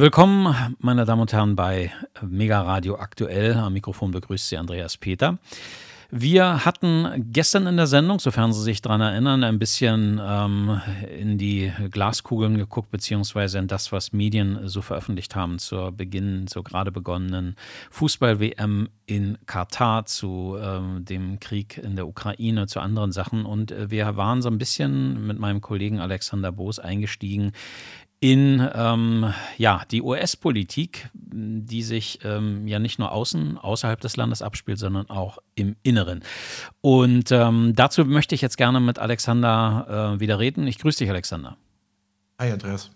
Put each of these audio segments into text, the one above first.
Willkommen, meine Damen und Herren, bei Mega Radio aktuell. Am Mikrofon begrüßt Sie Andreas Peter. Wir hatten gestern in der Sendung, sofern Sie sich daran erinnern, ein bisschen ähm, in die Glaskugeln geguckt, beziehungsweise in das, was Medien so veröffentlicht haben zur Beginn, zur gerade begonnenen Fußball-WM in Katar, zu ähm, dem Krieg in der Ukraine, zu anderen Sachen. Und äh, wir waren so ein bisschen mit meinem Kollegen Alexander Boos eingestiegen in ähm, ja, die US-Politik, die sich ähm, ja nicht nur außen, außerhalb des Landes abspielt, sondern auch im Inneren. Und ähm, dazu möchte ich jetzt gerne mit Alexander äh, wieder reden. Ich grüße dich, Alexander. Hi, Andreas.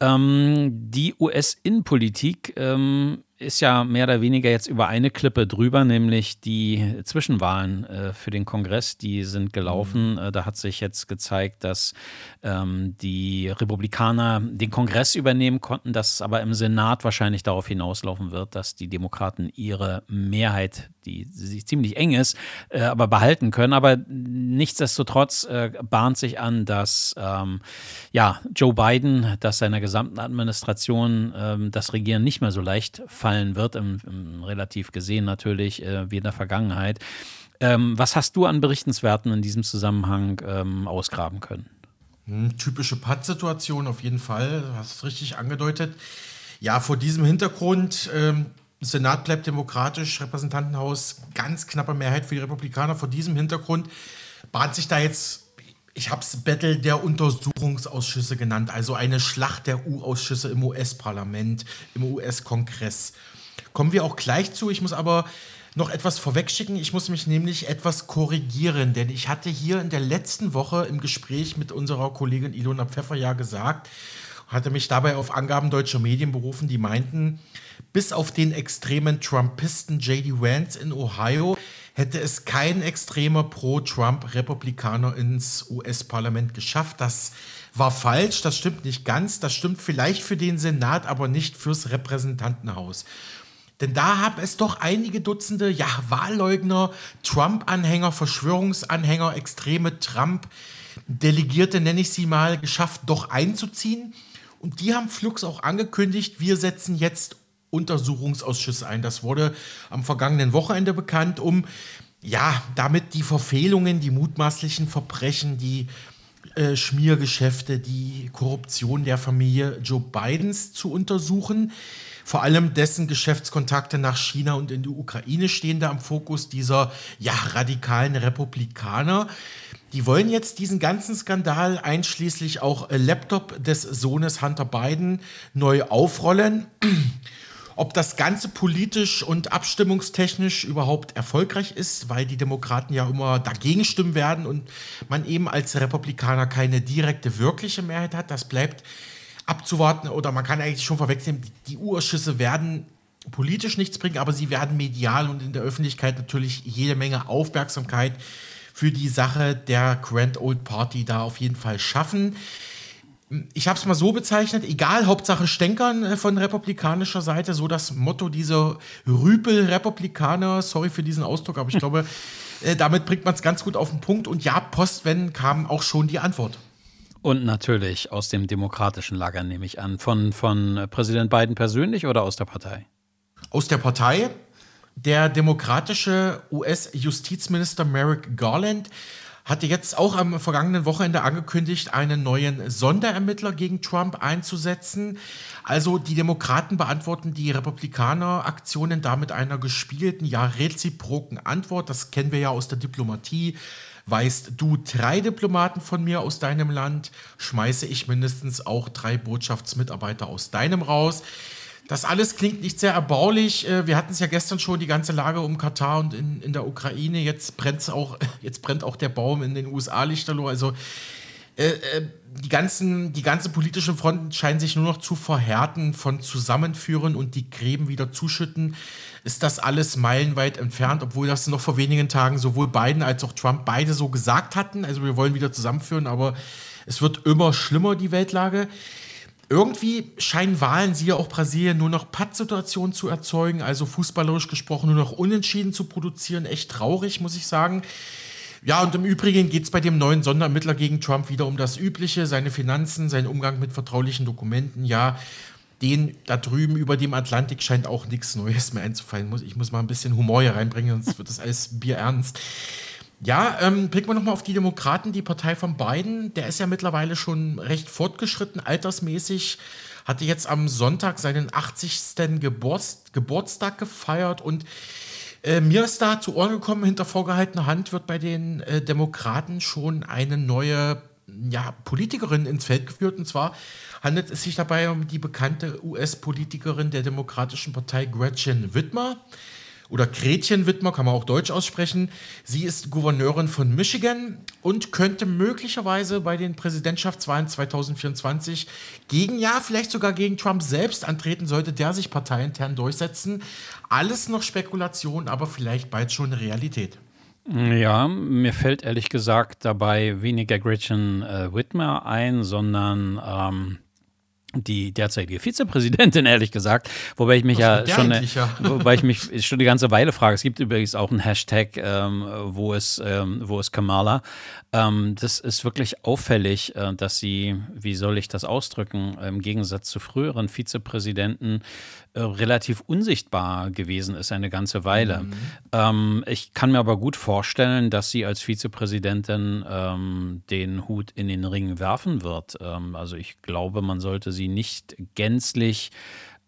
Ähm, die US-Innenpolitik ähm, ist ja mehr oder weniger jetzt über eine Klippe drüber, nämlich die Zwischenwahlen äh, für den Kongress, die sind gelaufen. Mhm. Äh, da hat sich jetzt gezeigt, dass ähm, die Republikaner den Kongress übernehmen konnten, dass es aber im Senat wahrscheinlich darauf hinauslaufen wird, dass die Demokraten ihre Mehrheit, die ziemlich eng ist, äh, aber behalten können. Aber nichtsdestotrotz äh, bahnt sich an, dass ähm, ja, Joe Biden, dass seiner gesamten Administration ähm, das Regieren nicht mehr so leicht fallen wird, im, im relativ gesehen natürlich, äh, wie in der Vergangenheit. Ähm, was hast du an Berichtenswerten in diesem Zusammenhang ähm, ausgraben können? Hm, typische Pattsituation auf jeden Fall, hast es richtig angedeutet. Ja, vor diesem Hintergrund, ähm, Senat bleibt demokratisch, Repräsentantenhaus ganz knappe Mehrheit für die Republikaner. Vor diesem Hintergrund bahnt sich da jetzt ich habe es Battle der Untersuchungsausschüsse genannt, also eine Schlacht der U-Ausschüsse im US-Parlament, im US-Kongress. Kommen wir auch gleich zu. Ich muss aber noch etwas vorwegschicken. Ich muss mich nämlich etwas korrigieren, denn ich hatte hier in der letzten Woche im Gespräch mit unserer Kollegin Ilona Pfeffer ja gesagt, hatte mich dabei auf Angaben deutscher Medien berufen, die meinten, bis auf den extremen Trumpisten J.D. Vance in Ohio hätte es kein extremer Pro-Trump-Republikaner ins US-Parlament geschafft. Das war falsch, das stimmt nicht ganz. Das stimmt vielleicht für den Senat, aber nicht fürs Repräsentantenhaus. Denn da haben es doch einige Dutzende ja, Wahlleugner, Trump-Anhänger, Verschwörungsanhänger, extreme Trump-Delegierte, nenne ich sie mal, geschafft, doch einzuziehen. Und die haben Flux auch angekündigt, wir setzen jetzt Untersuchungsausschüsse ein. Das wurde am vergangenen Wochenende bekannt, um ja, damit die Verfehlungen, die mutmaßlichen Verbrechen, die äh, Schmiergeschäfte, die Korruption der Familie Joe Bidens zu untersuchen. Vor allem dessen Geschäftskontakte nach China und in die Ukraine stehen da am Fokus dieser ja, radikalen Republikaner. Die wollen jetzt diesen ganzen Skandal einschließlich auch äh, Laptop des Sohnes Hunter Biden neu aufrollen. Ob das Ganze politisch und abstimmungstechnisch überhaupt erfolgreich ist, weil die Demokraten ja immer dagegen stimmen werden und man eben als Republikaner keine direkte, wirkliche Mehrheit hat, das bleibt abzuwarten. Oder man kann eigentlich schon vorwegnehmen, die U-Ausschüsse werden politisch nichts bringen, aber sie werden medial und in der Öffentlichkeit natürlich jede Menge Aufmerksamkeit für die Sache der Grand Old Party da auf jeden Fall schaffen ich habe es mal so bezeichnet, egal, Hauptsache Stänkern äh, von republikanischer Seite, so das Motto dieser Rüpel-Republikaner, sorry für diesen Ausdruck, aber ich glaube, äh, damit bringt man es ganz gut auf den Punkt. Und ja, postwenden kam auch schon die Antwort. Und natürlich aus dem demokratischen Lager, nehme ich an. Von, von Präsident Biden persönlich oder aus der Partei? Aus der Partei. Der demokratische US-Justizminister Merrick Garland hatte jetzt auch am vergangenen Wochenende angekündigt, einen neuen Sonderermittler gegen Trump einzusetzen. Also die Demokraten beantworten die Republikaner-Aktionen da mit einer gespielten, ja reziproken Antwort. Das kennen wir ja aus der Diplomatie. Weißt du drei Diplomaten von mir aus deinem Land, schmeiße ich mindestens auch drei Botschaftsmitarbeiter aus deinem raus. Das alles klingt nicht sehr erbaulich. Äh, wir hatten es ja gestern schon, die ganze Lage um Katar und in, in der Ukraine. Jetzt, brennt's auch, jetzt brennt auch der Baum in den USA lichterloh. Also äh, äh, die, ganzen, die ganze politische Front scheinen sich nur noch zu verhärten, von Zusammenführen und die Gräben wieder zuschütten. Ist das alles meilenweit entfernt, obwohl das noch vor wenigen Tagen sowohl Biden als auch Trump beide so gesagt hatten. Also wir wollen wieder zusammenführen, aber es wird immer schlimmer, die Weltlage. Irgendwie scheinen Wahlen, siehe auch Brasilien, nur noch Pattsituationen zu erzeugen, also fußballerisch gesprochen nur noch Unentschieden zu produzieren. Echt traurig, muss ich sagen. Ja, und im Übrigen geht es bei dem neuen Sonderermittler gegen Trump wieder um das Übliche, seine Finanzen, seinen Umgang mit vertraulichen Dokumenten. Ja, den da drüben über dem Atlantik scheint auch nichts Neues mehr einzufallen. Ich muss mal ein bisschen Humor hier reinbringen, sonst wird das alles bierernst. Ja, ähm, blicken wir nochmal auf die Demokraten, die Partei von Biden. Der ist ja mittlerweile schon recht fortgeschritten, altersmäßig. Hatte jetzt am Sonntag seinen 80. Geburts Geburtstag gefeiert und äh, mir ist da zu Ohren gekommen, hinter vorgehaltener Hand wird bei den äh, Demokraten schon eine neue ja, Politikerin ins Feld geführt. Und zwar handelt es sich dabei um die bekannte US-Politikerin der Demokratischen Partei Gretchen Whitmer oder Gretchen Wittmer, kann man auch deutsch aussprechen. Sie ist Gouverneurin von Michigan und könnte möglicherweise bei den Präsidentschaftswahlen 2024 gegen, ja, vielleicht sogar gegen Trump selbst antreten, sollte der sich parteiintern durchsetzen. Alles noch Spekulation, aber vielleicht bald schon Realität. Ja, mir fällt ehrlich gesagt dabei weniger Gretchen äh, Whitmer ein, sondern ähm, die derzeitige Vizepräsidentin, ehrlich gesagt, wobei ich mich ja schon, ja. wobei ich mich schon die ganze Weile frage. Es gibt übrigens auch einen Hashtag, ähm, wo es, ähm, wo es Kamala. Ähm, das ist wirklich auffällig, äh, dass sie, wie soll ich das ausdrücken, im Gegensatz zu früheren Vizepräsidenten äh, relativ unsichtbar gewesen ist eine ganze Weile. Mhm. Ähm, ich kann mir aber gut vorstellen, dass sie als Vizepräsidentin ähm, den Hut in den Ring werfen wird. Ähm, also ich glaube, man sollte sie nicht gänzlich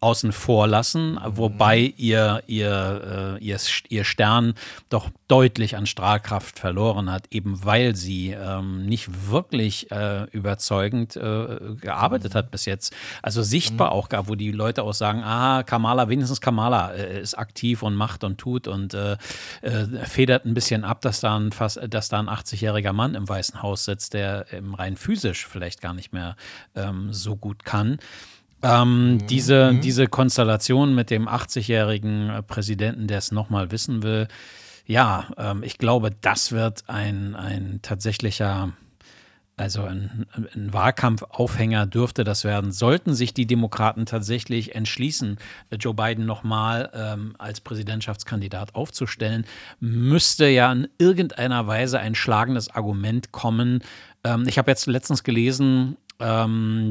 außen vor lassen, wobei ihr, ihr, äh, ihr, ihr Stern doch deutlich an Strahlkraft verloren hat, eben weil sie ähm, nicht wirklich äh, überzeugend äh, gearbeitet hat bis jetzt. Also sichtbar auch gar, wo die Leute auch sagen, ah, Kamala, wenigstens Kamala äh, ist aktiv und macht und tut und äh, äh, federt ein bisschen ab, dass da ein fast, dass da ein 80-jähriger Mann im Weißen Haus sitzt, der rein physisch vielleicht gar nicht mehr ähm, so gut kann. Ähm, mhm. diese, mhm. diese Konstellation mit dem 80-jährigen äh, Präsidenten, der es nochmal wissen will, ja, ähm, ich glaube, das wird ein, ein tatsächlicher, also ein, ein Wahlkampfaufhänger dürfte das werden. Sollten sich die Demokraten tatsächlich entschließen, Joe Biden nochmal ähm, als Präsidentschaftskandidat aufzustellen, müsste ja in irgendeiner Weise ein schlagendes Argument kommen. Ähm, ich habe jetzt letztens gelesen,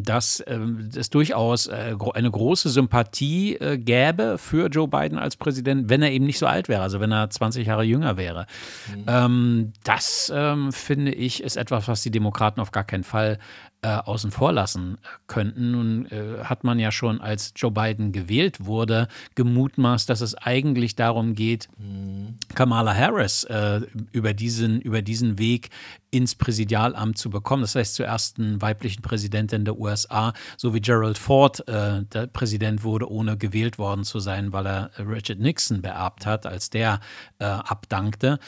dass äh, es durchaus äh, eine große Sympathie äh, gäbe für Joe Biden als Präsident, wenn er eben nicht so alt wäre, also wenn er 20 Jahre jünger wäre. Mhm. Ähm, das ähm, finde ich ist etwas, was die Demokraten auf gar keinen Fall äh, außen vor lassen könnten. Nun äh, hat man ja schon, als Joe Biden gewählt wurde, gemutmaßt, dass es eigentlich darum geht, mhm. Kamala Harris äh, über, diesen, über diesen Weg ins Präsidialamt zu bekommen. Das heißt, zur ersten weiblichen Präsidentin der USA, so wie Gerald Ford äh, der Präsident wurde, ohne gewählt worden zu sein, weil er Richard Nixon beerbt hat, als der äh, abdankte.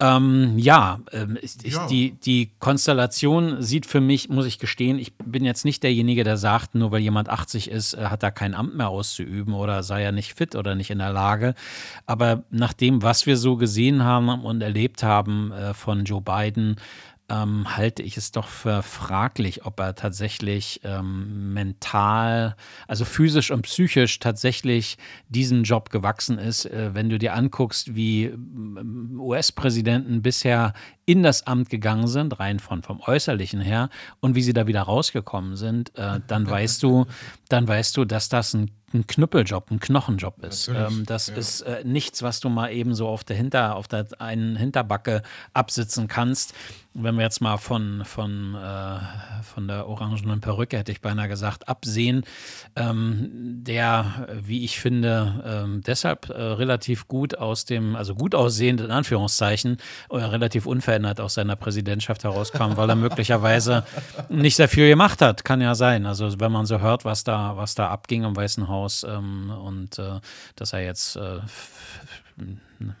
Ähm, ja, ähm, ist, ja. Die, die Konstellation sieht für mich, muss ich gestehen, ich bin jetzt nicht derjenige, der sagt, nur weil jemand 80 ist, äh, hat er kein Amt mehr auszuüben oder sei er nicht fit oder nicht in der Lage. Aber nach dem, was wir so gesehen haben und erlebt haben äh, von Joe Biden, ähm, halte ich es doch für fraglich, ob er tatsächlich ähm, mental, also physisch und psychisch tatsächlich diesem Job gewachsen ist. Äh, wenn du dir anguckst, wie ähm, US-Präsidenten bisher in das Amt gegangen sind, rein von vom Äußerlichen her, und wie sie da wieder rausgekommen sind, äh, dann weißt du, dann weißt du, dass das ein ein Knüppeljob, ein Knochenjob ist. Ähm, das ja. ist äh, nichts, was du mal eben so auf der Hinter, auf der einen Hinterbacke absitzen kannst. Wenn wir jetzt mal von, von, äh, von der orangenen Perücke, hätte ich beinahe gesagt, absehen, ähm, der, wie ich finde, ähm, deshalb äh, relativ gut aus dem, also gut aussehend in Anführungszeichen, äh, relativ unverändert aus seiner Präsidentschaft herauskam, weil er möglicherweise nicht sehr viel gemacht hat. Kann ja sein. Also wenn man so hört, was da, was da abging im Weißen Haus ähm, und äh, dass er jetzt äh,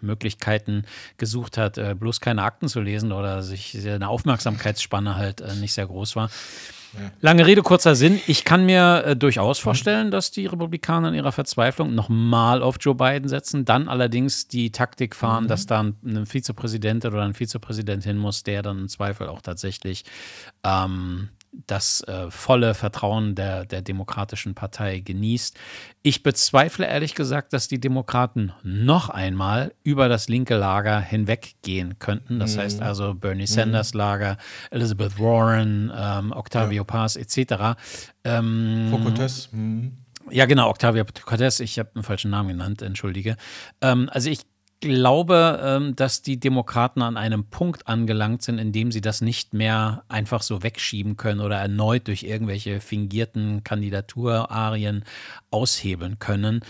Möglichkeiten gesucht hat, äh, bloß keine Akten zu lesen oder sich eine Aufmerksamkeitsspanne halt äh, nicht sehr groß war. Lange Rede, kurzer Sinn. Ich kann mir äh, durchaus mhm. vorstellen, dass die Republikaner in ihrer Verzweiflung nochmal auf Joe Biden setzen, dann allerdings die Taktik fahren, mhm. dass da ein Vizepräsident oder ein Vizepräsident hin muss, der dann im Zweifel auch tatsächlich ähm, das äh, volle Vertrauen der, der Demokratischen Partei genießt. Ich bezweifle ehrlich gesagt, dass die Demokraten noch einmal über das linke Lager hinweggehen könnten. Das mhm. heißt also Bernie Sanders mhm. Lager, Elizabeth Warren, ähm, Octavio ja. Paz etc. Ähm, Fokotes. Mhm Ja, genau, Octavia Cortez. Ich habe einen falschen Namen genannt, entschuldige. Ähm, also ich glaube, ähm, dass die Demokraten an einem Punkt angelangt sind, in dem sie das nicht mehr einfach so wegschieben können oder erneut durch irgendwelche fingierten Kandidaturarien aushebeln können.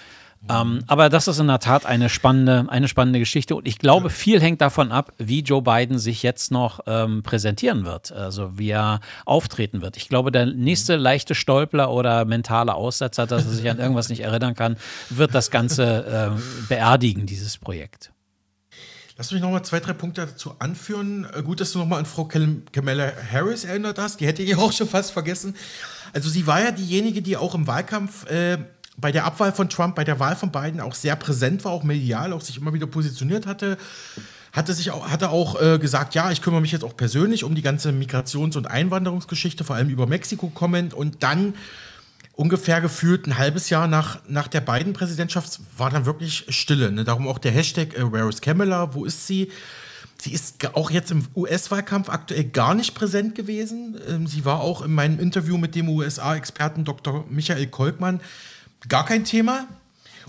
Ähm, aber das ist in der Tat eine spannende, eine spannende Geschichte. Und ich glaube, viel hängt davon ab, wie Joe Biden sich jetzt noch ähm, präsentieren wird, also wie er auftreten wird. Ich glaube, der nächste leichte Stolpler oder mentale Aussetzer, dass er sich an irgendwas nicht erinnern kann, wird das Ganze äh, beerdigen, dieses Projekt. Lass mich noch mal zwei, drei Punkte dazu anführen. Äh, gut, dass du noch mal an Frau Kamala Harris erinnert hast. Die hätte ich auch schon fast vergessen. Also sie war ja diejenige, die auch im Wahlkampf äh, bei der Abwahl von Trump, bei der Wahl von Biden auch sehr präsent war, auch medial, auch sich immer wieder positioniert hatte. Hatte, sich auch, hatte auch äh, gesagt, ja, ich kümmere mich jetzt auch persönlich um die ganze Migrations- und Einwanderungsgeschichte, vor allem über Mexiko kommend. Und dann ungefähr gefühlt ein halbes Jahr nach, nach der Biden-Präsidentschaft war dann wirklich Stille. Ne? Darum auch der Hashtag äh, Where is Kamala? Wo ist sie? Sie ist auch jetzt im US-Wahlkampf aktuell gar nicht präsent gewesen. Ähm, sie war auch in meinem Interview mit dem USA-Experten Dr. Michael Kolkmann gar kein Thema.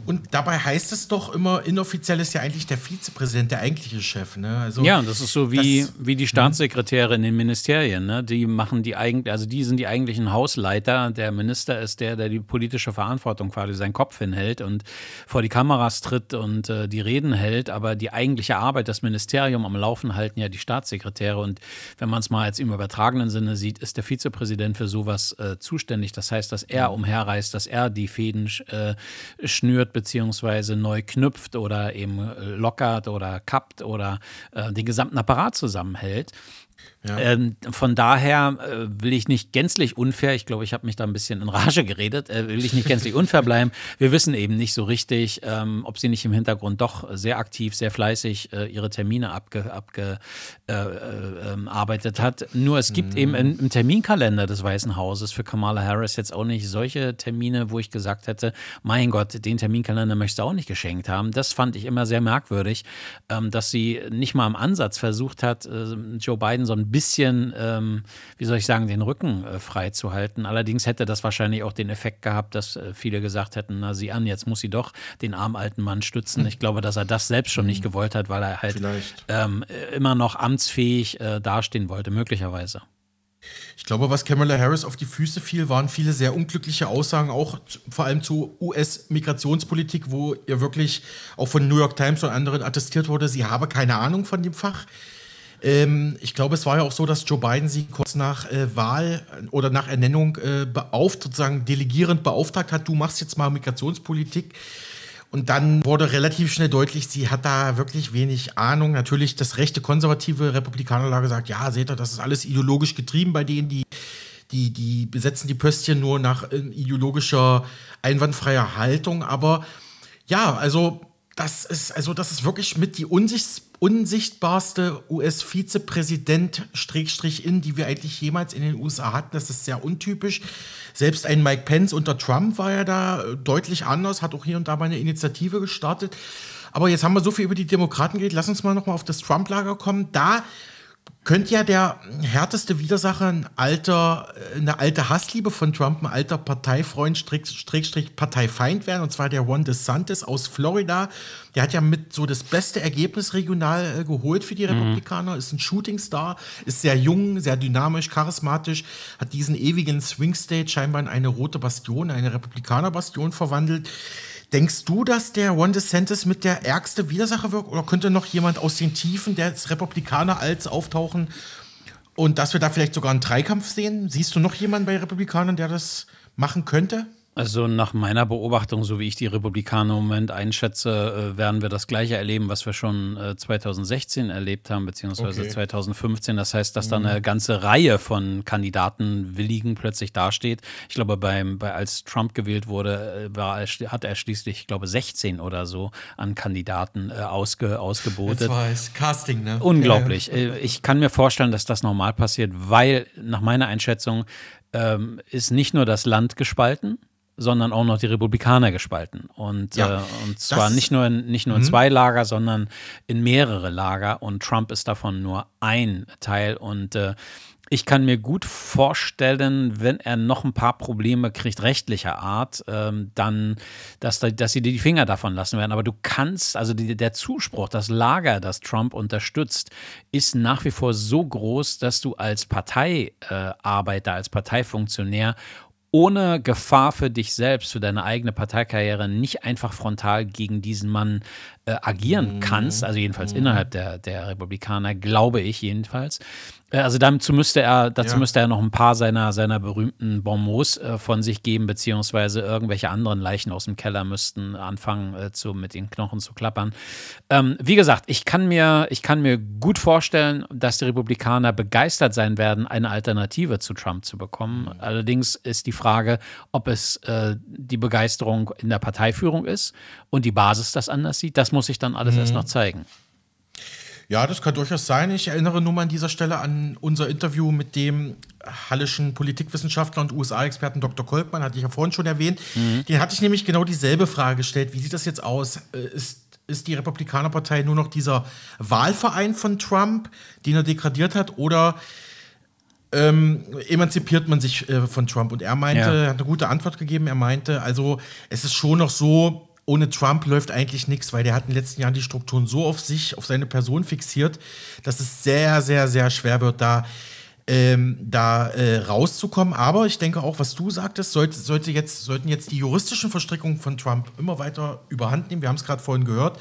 Und dabei heißt es doch immer, inoffiziell ist ja eigentlich der Vizepräsident der eigentliche Chef. Ne? Also, ja, das ist so wie, das, wie die Staatssekretäre in den Ministerien. Ne? Die machen die eigentlich, also die sind die eigentlichen Hausleiter. Der Minister ist der, der die politische Verantwortung quasi seinen Kopf hinhält und vor die Kameras tritt und äh, die Reden hält. Aber die eigentliche Arbeit, das Ministerium am Laufen halten ja die Staatssekretäre. Und wenn man es mal jetzt im übertragenen Sinne sieht, ist der Vizepräsident für sowas äh, zuständig. Das heißt, dass er umherreist, dass er die Fäden äh, schnürt beziehungsweise neu knüpft oder eben lockert oder kappt oder äh, den gesamten Apparat zusammenhält. Ja. Ähm, von daher äh, will ich nicht gänzlich unfair, ich glaube, ich habe mich da ein bisschen in Rage geredet, äh, will ich nicht gänzlich unfair bleiben. Wir wissen eben nicht so richtig, ähm, ob sie nicht im Hintergrund doch sehr aktiv, sehr fleißig äh, ihre Termine abgearbeitet äh, äh, ähm, hat. Nur es gibt mhm. eben im, im, Terminkalender des Weißen Hauses für Kamala Harris jetzt auch nicht solche Termine, wo ich gesagt hätte, mein Gott, den Terminkalender möchtest du auch nicht geschenkt haben. Das fand ich immer sehr merkwürdig, ähm, dass sie nicht mal im Ansatz versucht hat, äh, Joe Biden so ein bisschen, ähm, wie soll ich sagen, den Rücken äh, frei zu halten. Allerdings hätte das wahrscheinlich auch den Effekt gehabt, dass äh, viele gesagt hätten, na sieh an, jetzt muss sie doch den armen alten Mann stützen. Ich glaube, dass er das selbst schon nicht hm. gewollt hat, weil er halt ähm, immer noch amtsfähig äh, dastehen wollte, möglicherweise. Ich glaube, was Kamala Harris auf die Füße fiel, waren viele sehr unglückliche Aussagen, auch vor allem zur US-Migrationspolitik, wo ihr wirklich auch von New York Times und anderen attestiert wurde, sie habe keine Ahnung von dem Fach. Ähm, ich glaube, es war ja auch so, dass Joe Biden sie kurz nach äh, Wahl oder nach Ernennung äh, beauftragt, sozusagen delegierend beauftragt hat, du machst jetzt mal Migrationspolitik. Und dann wurde relativ schnell deutlich, sie hat da wirklich wenig Ahnung. Natürlich das rechte konservative Republikanerlager sagt, ja, seht ihr, das ist alles ideologisch getrieben bei denen, die, die, die besetzen die Pöstchen nur nach äh, ideologischer, einwandfreier Haltung. Aber ja, also das ist, also das ist wirklich mit die unsichtbarste unsichtbarste US-Vizepräsident-In, die wir eigentlich jemals in den USA hatten. Das ist sehr untypisch. Selbst ein Mike Pence unter Trump war ja da deutlich anders, hat auch hier und da mal eine Initiative gestartet. Aber jetzt haben wir so viel über die Demokraten geredet. Lass uns mal nochmal auf das Trump-Lager kommen. Da könnte ja der härteste Widersacher ein alter, eine alte Hassliebe von Trump, ein alter Parteifreund, Strick, Parteifeind werden, und zwar der Ron DeSantis aus Florida. Der hat ja mit so das beste Ergebnis regional äh, geholt für die mhm. Republikaner, ist ein Shootingstar, ist sehr jung, sehr dynamisch, charismatisch, hat diesen ewigen Swing State scheinbar in eine rote Bastion, eine Republikaner-Bastion verwandelt. Denkst du, dass der Ron DeSantis mit der ärgste Widersacher wirkt? Oder könnte noch jemand aus den Tiefen des Republikaner als auftauchen und dass wir da vielleicht sogar einen Dreikampf sehen? Siehst du noch jemanden bei Republikanern, der das machen könnte? Also nach meiner Beobachtung, so wie ich die Republikaner im Moment einschätze, äh, werden wir das gleiche erleben, was wir schon 2016 äh, erlebt haben, beziehungsweise okay. 2015. Das heißt, dass mhm. da eine ganze Reihe von Kandidatenwilligen plötzlich dasteht. Ich glaube, beim, bei, als Trump gewählt wurde, äh, war, hat er schließlich, ich glaube, 16 oder so an Kandidaten ausge, ausgebotet. Das war es. Casting, ne? Unglaublich. Ja. Ich kann mir vorstellen, dass das normal passiert, weil nach meiner Einschätzung ähm, ist nicht nur das Land gespalten, sondern auch noch die Republikaner gespalten. Und, ja, äh, und zwar nicht nur, in, nicht nur in mhm. zwei Lager, sondern in mehrere Lager. Und Trump ist davon nur ein Teil. Und äh, ich kann mir gut vorstellen, wenn er noch ein paar Probleme kriegt, rechtlicher Art, ähm, dann, dass, dass sie die Finger davon lassen werden. Aber du kannst, also die, der Zuspruch, das Lager, das Trump unterstützt, ist nach wie vor so groß, dass du als Parteiarbeiter, äh, als Parteifunktionär ohne Gefahr für dich selbst, für deine eigene Parteikarriere nicht einfach frontal gegen diesen Mann äh, agieren kannst, also jedenfalls mhm. innerhalb der, der Republikaner, glaube ich jedenfalls. Äh, also dazu müsste er, dazu ja. müsste er noch ein paar seiner, seiner berühmten Bonmots äh, von sich geben, beziehungsweise irgendwelche anderen Leichen aus dem Keller müssten anfangen, äh, zu, mit den Knochen zu klappern. Ähm, wie gesagt, ich kann, mir, ich kann mir gut vorstellen, dass die Republikaner begeistert sein werden, eine Alternative zu Trump zu bekommen. Mhm. Allerdings ist die Frage, ob es äh, die Begeisterung in der Parteiführung ist und die Basis das anders sieht. Das muss sich dann alles mhm. erst noch zeigen. Ja, das kann durchaus sein. Ich erinnere nur mal an dieser Stelle an unser Interview mit dem hallischen Politikwissenschaftler und USA-Experten Dr. Kolkmann, hatte ich ja vorhin schon erwähnt. Mhm. Den hatte ich nämlich genau dieselbe Frage gestellt. Wie sieht das jetzt aus? Äh, ist, ist die Republikanerpartei nur noch dieser Wahlverein von Trump, den er degradiert hat, oder ähm, emanzipiert man sich äh, von Trump? Und er meinte, ja. er hat eine gute Antwort gegeben. Er meinte, also es ist schon noch so, ohne Trump läuft eigentlich nichts, weil der hat in den letzten Jahren die Strukturen so auf sich, auf seine Person fixiert, dass es sehr, sehr, sehr schwer wird, da, ähm, da äh, rauszukommen. Aber ich denke auch, was du sagtest, sollte, sollte jetzt, sollten jetzt die juristischen Verstrickungen von Trump immer weiter überhand nehmen. Wir haben es gerade vorhin gehört.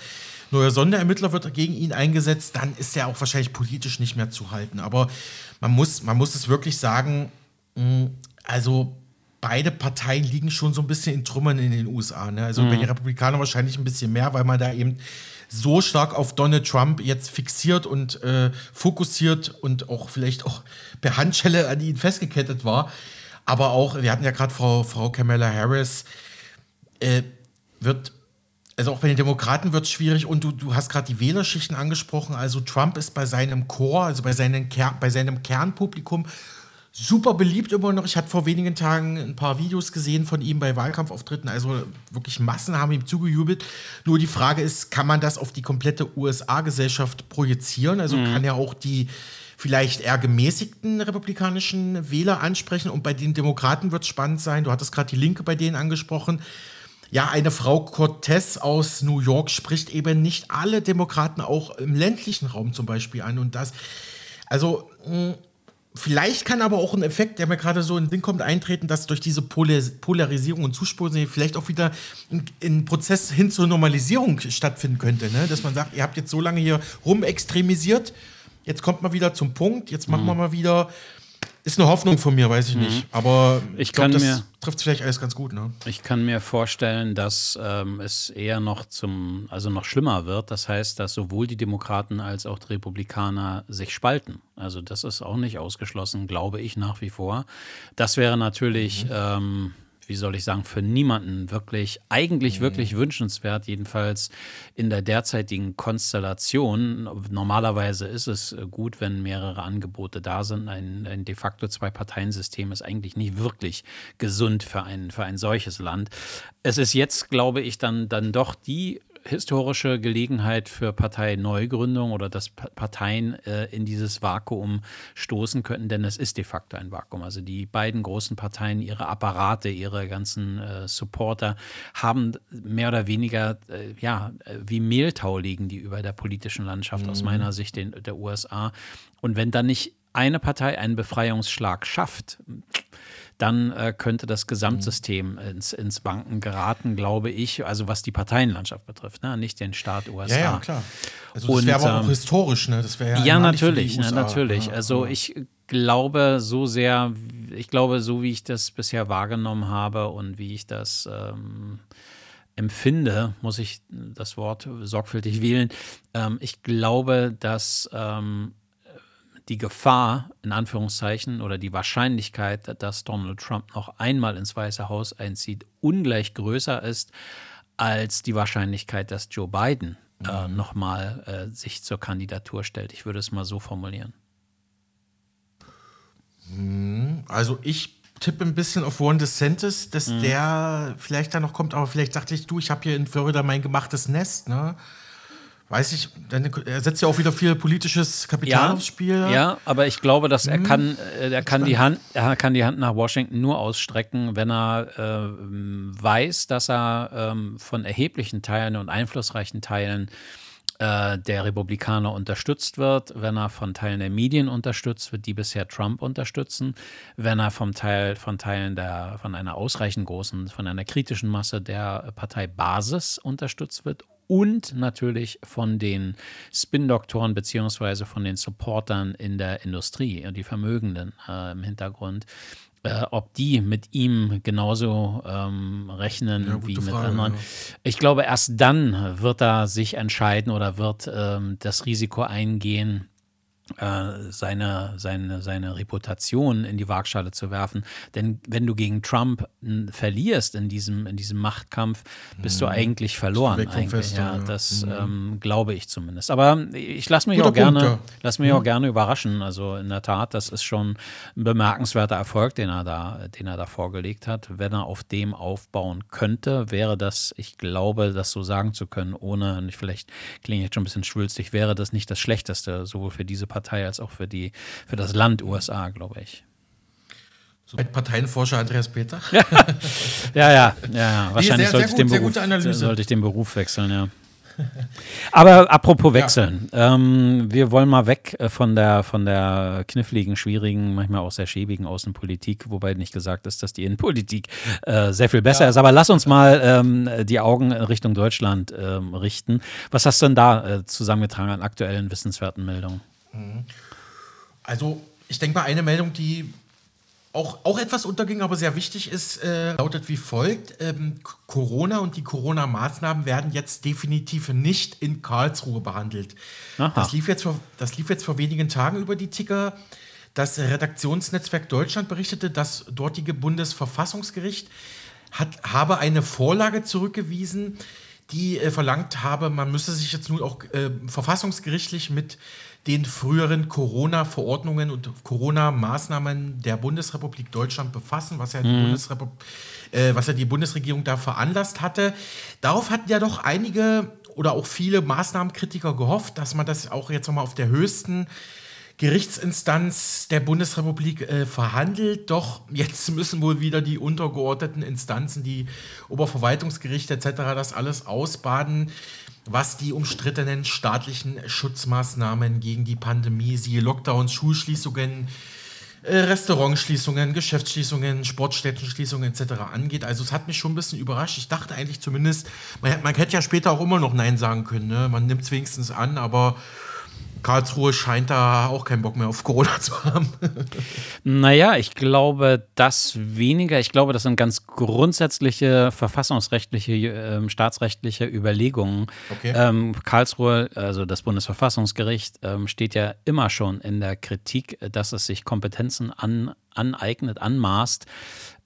Neuer Sonderermittler wird gegen ihn eingesetzt, dann ist er auch wahrscheinlich politisch nicht mehr zu halten. Aber man muss, man muss es wirklich sagen, mh, also beide Parteien liegen schon so ein bisschen in Trümmern in den USA. Ne? Also mhm. bei den Republikanern wahrscheinlich ein bisschen mehr, weil man da eben so stark auf Donald Trump jetzt fixiert und äh, fokussiert und auch vielleicht auch per Handschelle an ihn festgekettet war. Aber auch, wir hatten ja gerade Frau, Frau Kamala Harris, äh, wird, also auch bei den Demokraten wird es schwierig und du, du hast gerade die Wählerschichten angesprochen. Also Trump ist bei seinem Chor, also bei, seinen Ker bei seinem Kernpublikum super beliebt immer noch. Ich hatte vor wenigen Tagen ein paar Videos gesehen von ihm bei Wahlkampfauftritten. Also wirklich Massen haben ihm zugejubelt. Nur die Frage ist, kann man das auf die komplette USA-Gesellschaft projizieren? Also mhm. kann er auch die vielleicht eher gemäßigten republikanischen Wähler ansprechen? Und bei den Demokraten wird es spannend sein. Du hattest gerade die Linke bei denen angesprochen. Ja, eine Frau Cortez aus New York spricht eben nicht alle Demokraten auch im ländlichen Raum zum Beispiel an. Und das, also mh, Vielleicht kann aber auch ein Effekt, der mir gerade so in den Sinn kommt, eintreten, dass durch diese Polarisierung und Zuspitzung vielleicht auch wieder ein, ein, Prozess hin zur Normalisierung stattfinden könnte. Ne? Dass man sagt, ihr habt jetzt so lange hier rumextremisiert, jetzt kommt mal wieder zum Punkt, jetzt machen mhm. wir mal wieder ist eine Hoffnung von mir, weiß ich mhm. nicht. Aber ich, glaube, das trifft vielleicht alles ganz gut. Ne? Ich kann mir vorstellen, dass ähm, es eher noch zum, also noch schlimmer wird. Das heißt, dass sowohl die Demokraten als auch die Republikaner sich spalten. Also das ist auch nicht ausgeschlossen, glaube ich nach wie vor. Das wäre natürlich mhm. ähm, wie soll ich sagen, für niemanden wirklich, eigentlich mhm. wirklich wünschenswert, jedenfalls in der derzeitigen Konstellation. Normalerweise ist es gut, wenn mehrere Angebote da sind. Ein, ein de facto Zwei-Parteien-System ist eigentlich nicht wirklich gesund für ein, für ein solches Land. Es ist jetzt, glaube ich, dann, dann doch die historische Gelegenheit für Parteineugründung oder dass Parteien äh, in dieses Vakuum stoßen könnten, denn es ist de facto ein Vakuum. Also die beiden großen Parteien, ihre Apparate, ihre ganzen äh, Supporter haben mehr oder weniger, äh, ja, wie Mehltau liegen die über der politischen Landschaft mhm. aus meiner Sicht in, der USA. Und wenn dann nicht eine Partei einen Befreiungsschlag schafft, dann äh, könnte das Gesamtsystem ins, ins Banken geraten, glaube ich, also was die Parteienlandschaft betrifft, ne? nicht den Staat USA. Ja, ja klar. Also das wäre aber auch ähm, historisch, ne? Das ja, ja natürlich, ne, natürlich. Ja, also ich glaube so sehr, ich glaube, so wie ich das bisher wahrgenommen habe und wie ich das ähm, empfinde, muss ich das Wort sorgfältig wählen. Ähm, ich glaube, dass ähm, die Gefahr, in Anführungszeichen, oder die Wahrscheinlichkeit, dass Donald Trump noch einmal ins Weiße Haus einzieht, ungleich größer ist als die Wahrscheinlichkeit, dass Joe Biden äh, mhm. nochmal äh, sich zur Kandidatur stellt. Ich würde es mal so formulieren. Mhm. Also ich tippe ein bisschen auf Ron DeSantis, dass mhm. der vielleicht da noch kommt, aber vielleicht dachte ich, du, ich habe hier in Florida mein gemachtes Nest, ne? Weiß ich, dann, er setzt ja auch wieder viel politisches Kapital ja, aufs Spiel. Ja, aber ich glaube, dass er hm. kann, äh, er kann die Hand, er kann die Hand nach Washington nur ausstrecken, wenn er äh, weiß, dass er ähm, von erheblichen Teilen und einflussreichen Teilen äh, der Republikaner unterstützt wird, wenn er von Teilen der Medien unterstützt wird, die bisher Trump unterstützen, wenn er vom Teil, von Teilen der, von einer ausreichend großen, von einer kritischen Masse der Parteibasis unterstützt wird und natürlich von den Spin-Doktoren beziehungsweise von den Supportern in der Industrie, die Vermögenden äh, im Hintergrund. Äh, ob die mit ihm genauso ähm, rechnen ja, wie mit Frage, anderen. Ja. Ich glaube, erst dann wird er sich entscheiden oder wird ähm, das Risiko eingehen, seine, seine, seine Reputation in die Waagschale zu werfen. Denn wenn du gegen Trump verlierst in diesem, in diesem Machtkampf, bist mhm. du eigentlich verloren. Eigentlich. Feste, ja, ja. Das mhm. ähm, glaube ich zumindest. Aber ich lasse mich, auch gerne, ja. lass mich mhm. auch gerne überraschen. Also in der Tat, das ist schon ein bemerkenswerter Erfolg, den er da, den er da vorgelegt hat. Wenn er auf dem aufbauen könnte, wäre das, ich glaube, das so sagen zu können, ohne, vielleicht klinge ich jetzt schon ein bisschen schwülstig, wäre das nicht das Schlechteste, sowohl für diese Partei Partei als auch für, die, für das Land USA, glaube ich. So. Parteienforscher Andreas Peter. ja, ja, ja, ja. Wahrscheinlich sehr, sollte, sehr ich gut, Beruf, sollte ich den Beruf wechseln, ja. Aber apropos wechseln, ja. ähm, wir wollen mal weg äh, von der, von der kniffligen, schwierigen, manchmal auch sehr schäbigen Außenpolitik, wobei nicht gesagt ist, dass die Innenpolitik äh, sehr viel besser ja. ist. Aber lass uns mal ähm, die Augen Richtung Deutschland ähm, richten. Was hast du denn da äh, zusammengetragen an aktuellen wissenswerten Meldungen? Also, ich denke mal, eine Meldung, die auch, auch etwas unterging, aber sehr wichtig ist, äh, lautet wie folgt. Ähm, Corona und die Corona-Maßnahmen werden jetzt definitiv nicht in Karlsruhe behandelt. Das lief, jetzt vor, das lief jetzt vor wenigen Tagen über die Ticker. Das Redaktionsnetzwerk Deutschland berichtete, das dortige Bundesverfassungsgericht hat, habe eine Vorlage zurückgewiesen, die äh, verlangt habe, man müsse sich jetzt nun auch äh, verfassungsgerichtlich mit den früheren Corona-Verordnungen und Corona-Maßnahmen der Bundesrepublik Deutschland befassen, was ja, die mhm. äh, was ja die Bundesregierung da veranlasst hatte. Darauf hatten ja doch einige oder auch viele Maßnahmenkritiker gehofft, dass man das auch jetzt nochmal auf der höchsten Gerichtsinstanz der Bundesrepublik äh, verhandelt. Doch jetzt müssen wohl wieder die untergeordneten Instanzen, die Oberverwaltungsgerichte etc., das alles ausbaden was die umstrittenen staatlichen Schutzmaßnahmen gegen die Pandemie, siehe Lockdowns, Schulschließungen, äh, Restaurantschließungen, Geschäftsschließungen, Sportstättenschließungen etc. angeht. Also es hat mich schon ein bisschen überrascht. Ich dachte eigentlich zumindest, man, man hätte ja später auch immer noch Nein sagen können. Ne? Man nimmt es wenigstens an, aber Karlsruhe scheint da auch keinen Bock mehr auf Corona zu haben. naja, ich glaube, das weniger. Ich glaube, das sind ganz grundsätzliche verfassungsrechtliche, äh, staatsrechtliche Überlegungen. Okay. Ähm, Karlsruhe, also das Bundesverfassungsgericht, ähm, steht ja immer schon in der Kritik, dass es sich Kompetenzen an, aneignet, anmaßt,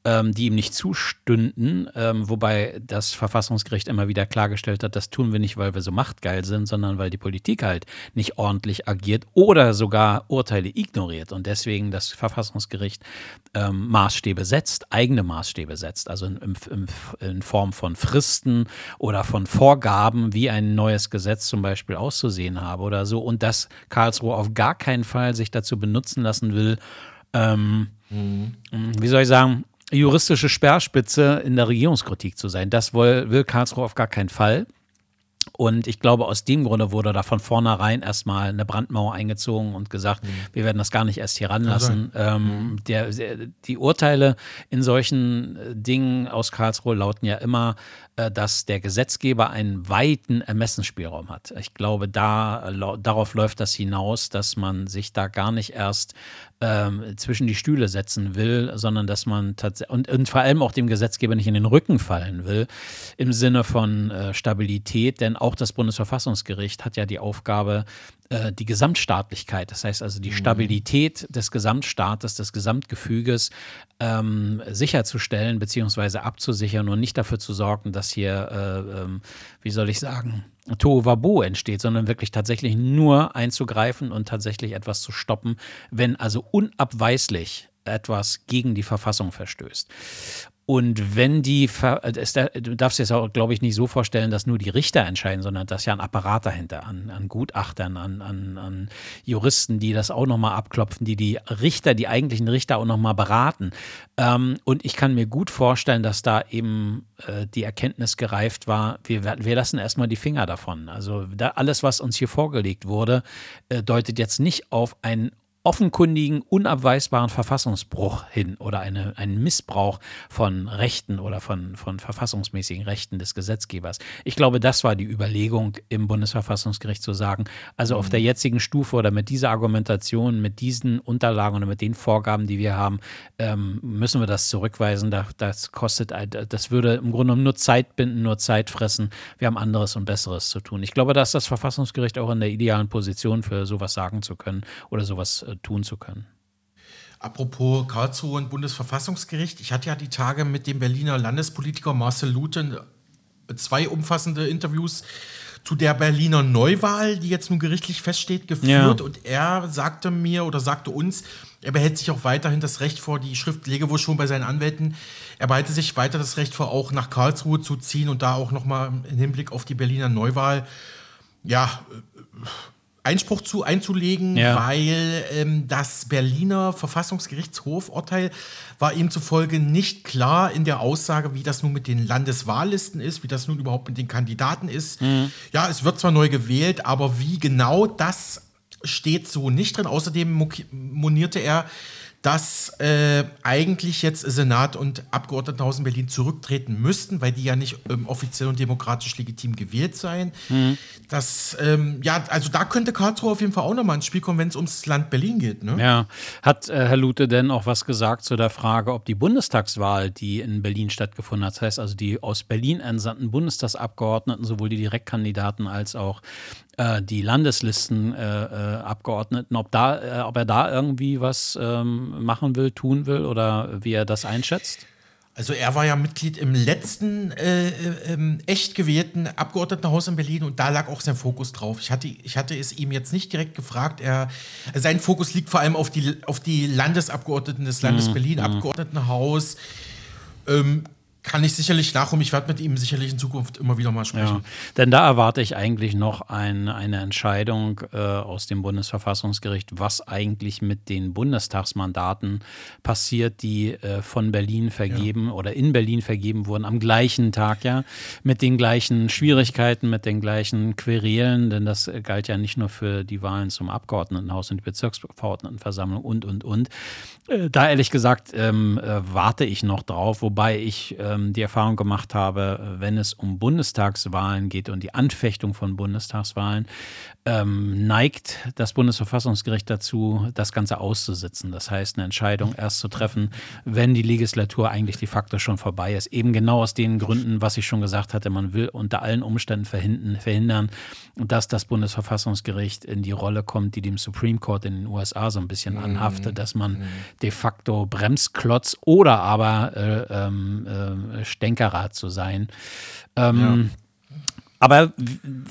ähm, die ihm nicht zustünden, ähm, wobei das Verfassungsgericht immer wieder klargestellt hat, das tun wir nicht, weil wir so machtgeil sind, sondern weil die Politik halt nicht ordentlich agiert oder sogar Urteile ignoriert und deswegen das Verfassungsgericht ähm, Maßstäbe setzt, eigene Maßstäbe setzt, also in, in, in Form von Fristen oder von Vorgaben, wie ein neues Gesetz zum Beispiel auszusehen habe oder so und dass Karlsruhe auf gar keinen Fall sich dazu benutzen lassen will, ähm, mhm. wie soll ich sagen, juristische Speerspitze in der Regierungskritik zu sein. Das will, will Karlsruhe auf gar keinen Fall. Und ich glaube, aus dem Grunde wurde da von vornherein erstmal eine Brandmauer eingezogen und gesagt, mhm. wir werden das gar nicht erst hier ranlassen. Also, ähm, mhm. der, die Urteile in solchen äh, Dingen aus Karlsruhe lauten ja immer, äh, dass der Gesetzgeber einen weiten Ermessensspielraum hat. Ich glaube, da, darauf läuft das hinaus, dass man sich da gar nicht erst ähm, zwischen die Stühle setzen will, sondern dass man tatsächlich und, und, vor allem auch dem Gesetzgeber nicht in den Rücken fallen will, im Sinne von äh, Stabilität, denn auch das Bundesverfassungsgericht hat ja die Aufgabe, äh, die Gesamtstaatlichkeit, das heißt also die mhm. Stabilität des Gesamtstaates, des Gesamtgefüges ähm, sicherzustellen bzw. abzusichern und nicht dafür zu sorgen, dass hier, äh, ähm, wie soll ich sagen, Tohuwabo entsteht, sondern wirklich tatsächlich nur einzugreifen und tatsächlich etwas zu stoppen, wenn also unabweislich etwas gegen die Verfassung verstößt. Und wenn die, es, du darfst dir das auch, glaube ich, nicht so vorstellen, dass nur die Richter entscheiden, sondern dass ja ein Apparat dahinter, an, an Gutachtern, an, an, an Juristen, die das auch nochmal abklopfen, die die Richter, die eigentlichen Richter auch nochmal beraten. Ähm, und ich kann mir gut vorstellen, dass da eben äh, die Erkenntnis gereift war, wir, wir lassen erstmal die Finger davon. Also alles, was uns hier vorgelegt wurde, äh, deutet jetzt nicht auf ein offenkundigen, unabweisbaren Verfassungsbruch hin oder eine, einen Missbrauch von Rechten oder von, von verfassungsmäßigen Rechten des Gesetzgebers. Ich glaube, das war die Überlegung im Bundesverfassungsgericht zu sagen, also mhm. auf der jetzigen Stufe oder mit dieser Argumentation, mit diesen Unterlagen oder mit den Vorgaben, die wir haben, ähm, müssen wir das zurückweisen. Das, das kostet, das würde im Grunde genommen nur Zeit binden, nur Zeit fressen. Wir haben anderes und Besseres zu tun. Ich glaube, dass das Verfassungsgericht auch in der idealen Position für sowas sagen zu können oder sowas äh, tun zu können. Apropos Karlsruhe und Bundesverfassungsgericht. Ich hatte ja die Tage mit dem Berliner Landespolitiker Marcel Luten zwei umfassende Interviews zu der Berliner Neuwahl, die jetzt nun gerichtlich feststeht, geführt. Ja. Und er sagte mir oder sagte uns, er behält sich auch weiterhin das Recht vor, die Schrift lege wohl schon bei seinen Anwälten, er behalte sich weiter das Recht vor, auch nach Karlsruhe zu ziehen und da auch nochmal im Hinblick auf die Berliner Neuwahl, ja, Einspruch zu einzulegen, ja. weil ähm, das Berliner Verfassungsgerichtshof-Urteil war ihm zufolge nicht klar in der Aussage, wie das nun mit den Landeswahllisten ist, wie das nun überhaupt mit den Kandidaten ist. Mhm. Ja, es wird zwar neu gewählt, aber wie genau das steht so nicht drin. Außerdem monierte er, dass äh, eigentlich jetzt Senat und Abgeordnetenhaus in Berlin zurücktreten müssten, weil die ja nicht ähm, offiziell und demokratisch legitim gewählt seien. Mhm. Das, ähm, ja, also da könnte Karlsruhe auf jeden Fall auch nochmal ins Spiel kommen, wenn es ums Land Berlin geht. Ne? Ja. Hat äh, Herr Lute denn auch was gesagt zu der Frage, ob die Bundestagswahl, die in Berlin stattgefunden hat, das heißt also die aus Berlin entsandten Bundestagsabgeordneten, sowohl die Direktkandidaten als auch die Landeslistenabgeordneten, äh, äh ob, da, äh, ob er da irgendwie was ähm, machen will, tun will oder wie er das einschätzt? Also er war ja Mitglied im letzten äh, äh, echt gewählten Abgeordnetenhaus in Berlin und da lag auch sein Fokus drauf. Ich hatte, ich hatte es ihm jetzt nicht direkt gefragt. Er, sein Fokus liegt vor allem auf die, auf die Landesabgeordneten des Landes mhm. Berlin, mhm. Abgeordnetenhaus. Ähm, kann ich sicherlich nachholen. Ich werde mit ihm sicherlich in Zukunft immer wieder mal sprechen. Ja, denn da erwarte ich eigentlich noch ein, eine Entscheidung äh, aus dem Bundesverfassungsgericht, was eigentlich mit den Bundestagsmandaten passiert, die äh, von Berlin vergeben ja. oder in Berlin vergeben wurden, am gleichen Tag ja, mit den gleichen Schwierigkeiten, mit den gleichen Querelen, denn das galt ja nicht nur für die Wahlen zum Abgeordnetenhaus und die Bezirksverordnetenversammlung und, und, und. Äh, da ehrlich gesagt ähm, äh, warte ich noch drauf, wobei ich ähm, die Erfahrung gemacht habe, wenn es um Bundestagswahlen geht und die Anfechtung von Bundestagswahlen, ähm, neigt das Bundesverfassungsgericht dazu, das Ganze auszusitzen. Das heißt, eine Entscheidung erst zu treffen, wenn die Legislatur eigentlich de facto schon vorbei ist. Eben genau aus den Gründen, was ich schon gesagt hatte, man will unter allen Umständen verhindern, verhindern dass das Bundesverfassungsgericht in die Rolle kommt, die dem Supreme Court in den USA so ein bisschen mhm. anhaftet, dass man mhm. de facto Bremsklotz oder aber äh, ähm, äh, Stänkerrad zu sein. Ähm, ja. Aber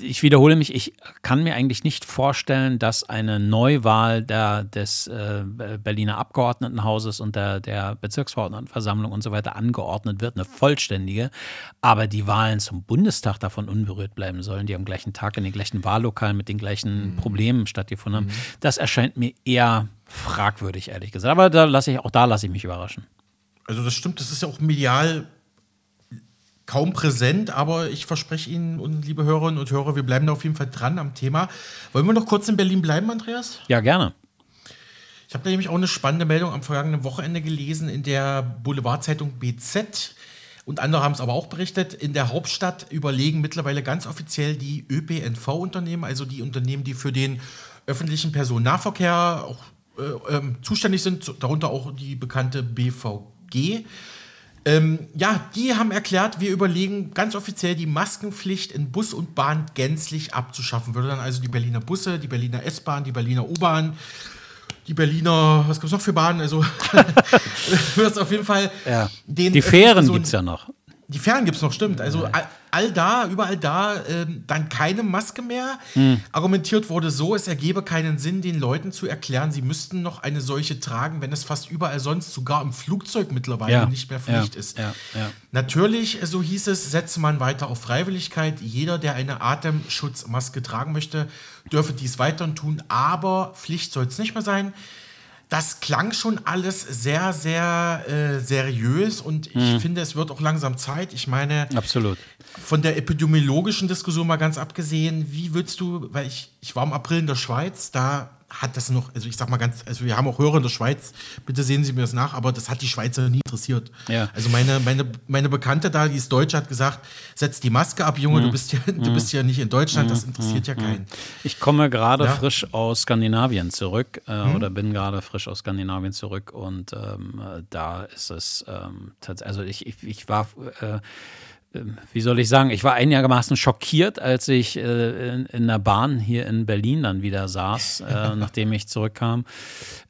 ich wiederhole mich, ich kann mir eigentlich nicht vorstellen, dass eine Neuwahl der, des äh, Berliner Abgeordnetenhauses und der, der Bezirksverordnetenversammlung und so weiter angeordnet wird, eine vollständige. Aber die Wahlen zum Bundestag davon unberührt bleiben sollen, die am gleichen Tag in den gleichen Wahllokalen mit den gleichen mhm. Problemen stattgefunden haben. Mhm. Das erscheint mir eher fragwürdig, ehrlich gesagt. Aber da lasse ich, auch da lasse ich mich überraschen. Also das stimmt, das ist ja auch medial kaum präsent, aber ich verspreche Ihnen und liebe Hörerinnen und Hörer, wir bleiben da auf jeden Fall dran am Thema. Wollen wir noch kurz in Berlin bleiben, Andreas? Ja, gerne. Ich habe nämlich auch eine spannende Meldung am vergangenen Wochenende gelesen in der Boulevardzeitung BZ. Und andere haben es aber auch berichtet. In der Hauptstadt überlegen mittlerweile ganz offiziell die ÖPNV-Unternehmen, also die Unternehmen, die für den öffentlichen Personennahverkehr auch, äh, äh, zuständig sind, darunter auch die bekannte BVG ähm, ja, die haben erklärt, wir überlegen ganz offiziell die Maskenpflicht in Bus und Bahn gänzlich abzuschaffen. Würde dann also die Berliner Busse, die Berliner S-Bahn, die Berliner U-Bahn, die Berliner, was gibt es noch für Bahnen? Also, wird es auf jeden Fall ja. den. Die Fähren gibt es ja noch. Die Fern gibt es noch, stimmt. Also all, all da, überall da, äh, dann keine Maske mehr. Hm. Argumentiert wurde so, es ergebe keinen Sinn, den Leuten zu erklären, sie müssten noch eine solche tragen, wenn es fast überall sonst, sogar im Flugzeug mittlerweile Ja. nicht mehr Pflicht Ja. ist. Ja. Ja. Natürlich, so hieß es, setze man weiter auf Freiwilligkeit. Jeder, der eine Atemschutzmaske tragen möchte, dürfe dies weiterhin tun, aber Pflicht soll es nicht mehr sein. Das klang schon alles sehr, sehr äh, seriös und ich finde, es wird auch langsam Zeit. Ich meine, Absolut. von der epidemiologischen Diskussion mal ganz abgesehen, wie würdest du, weil ich, ich war im April in der Schweiz, da hat das noch, also ich sag mal ganz, also wir haben auch Hörer in der Schweiz, bitte sehen Sie mir das nach, aber das hat die Schweizer nie interessiert. Ja. Also meine, meine, meine Bekannte da, die ist Deutsche, hat gesagt, setz die Maske ab, Junge, du bist ja, du bist ja nicht in Deutschland, das interessiert ja keinen. Ich komme gerade Ja. Mhm. frisch aus Skandinavien zurück äh, oder bin gerade frisch aus Skandinavien zurück und ähm, äh, da ist es ähm, also ich, ich, ich war äh, wie soll ich sagen, ich war einigermaßen schockiert, als ich äh, in, in der Bahn hier in Berlin dann wieder saß, äh, nachdem ich zurückkam,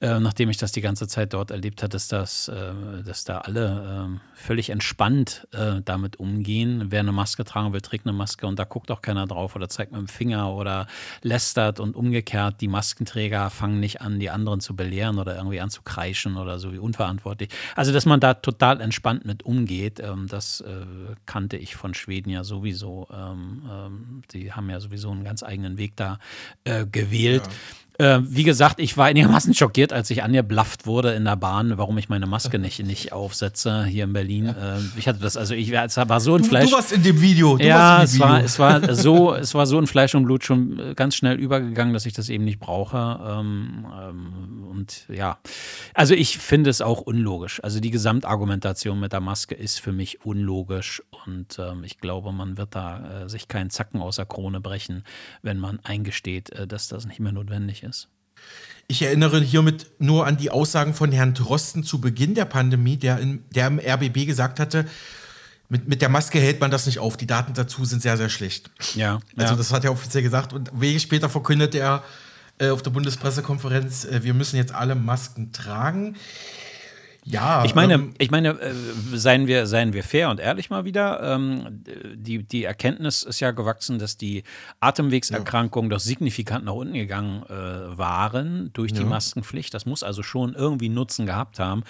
äh, nachdem ich das die ganze Zeit dort erlebt hatte, dass, das, äh, dass da alle äh, völlig entspannt äh, damit umgehen. Wer eine Maske tragen will, trägt eine Maske und da guckt auch keiner drauf oder zeigt mit dem Finger oder lästert und umgekehrt, die Maskenträger fangen nicht an, die anderen zu belehren oder irgendwie anzukreischen oder so wie unverantwortlich. Also, dass man da total entspannt mit umgeht, ähm, das äh, kannte ich von Schweden ja sowieso. Ähm, ähm, die haben ja sowieso einen ganz eigenen Weg da äh, gewählt. Äh, wie gesagt, ich war einigermaßen schockiert, als ich angeblafft wurde in der Bahn, warum ich meine Maske nicht, nicht aufsetze hier in Berlin. Äh, ich hatte das, also ich war, es war so ein Fleisch. du warst in dem Video. Du Ja, warst es in dem war, Video. es, war so, es war so in Fleisch und Blut schon äh, ganz schnell übergegangen, dass ich das eben nicht brauche. Ähm, ähm, und ja, also ich finde es auch unlogisch. Also die Gesamtargumentation mit der Maske ist für mich unlogisch und ähm, ich glaube, man wird da äh, sich keinen Zacken aus der Krone brechen, wenn man eingesteht, äh, dass das nicht mehr notwendig ist. Ich erinnere hiermit nur an die Aussagen von Herrn Drosten zu Beginn der Pandemie, der, in, der im RBB gesagt hatte, mit, mit der Maske hält man das nicht auf. Die Daten dazu sind sehr, sehr schlecht. Ja, Also ja. das hat er offiziell gesagt. Und Wege später verkündete er äh, auf der Bundespressekonferenz, äh, wir müssen jetzt alle Masken tragen. Ja, Ich meine, ähm, ich meine, äh, seien wir, seien wir fair und ehrlich mal wieder. Ähm, die, die Erkenntnis ist ja gewachsen, dass die Atemwegserkrankungen doch signifikant nach unten gegangen äh, waren durch die Ja. Maskenpflicht. Das muss also schon irgendwie Nutzen gehabt haben.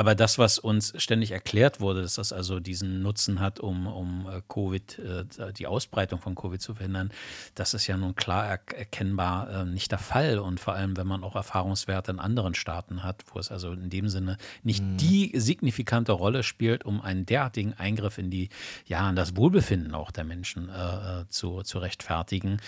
Aber das, was uns ständig erklärt wurde, dass das also diesen Nutzen hat, um, um äh, Covid, äh, die Ausbreitung von Covid zu verhindern, das ist ja nun klar er erkennbar äh, nicht der Fall. Und vor allem, wenn man auch Erfahrungswerte in anderen Staaten hat, wo es also in dem Sinne nicht die signifikante Rolle spielt, um einen derartigen Eingriff in die, ja, in das Wohlbefinden auch der Menschen äh, zu, zu rechtfertigen.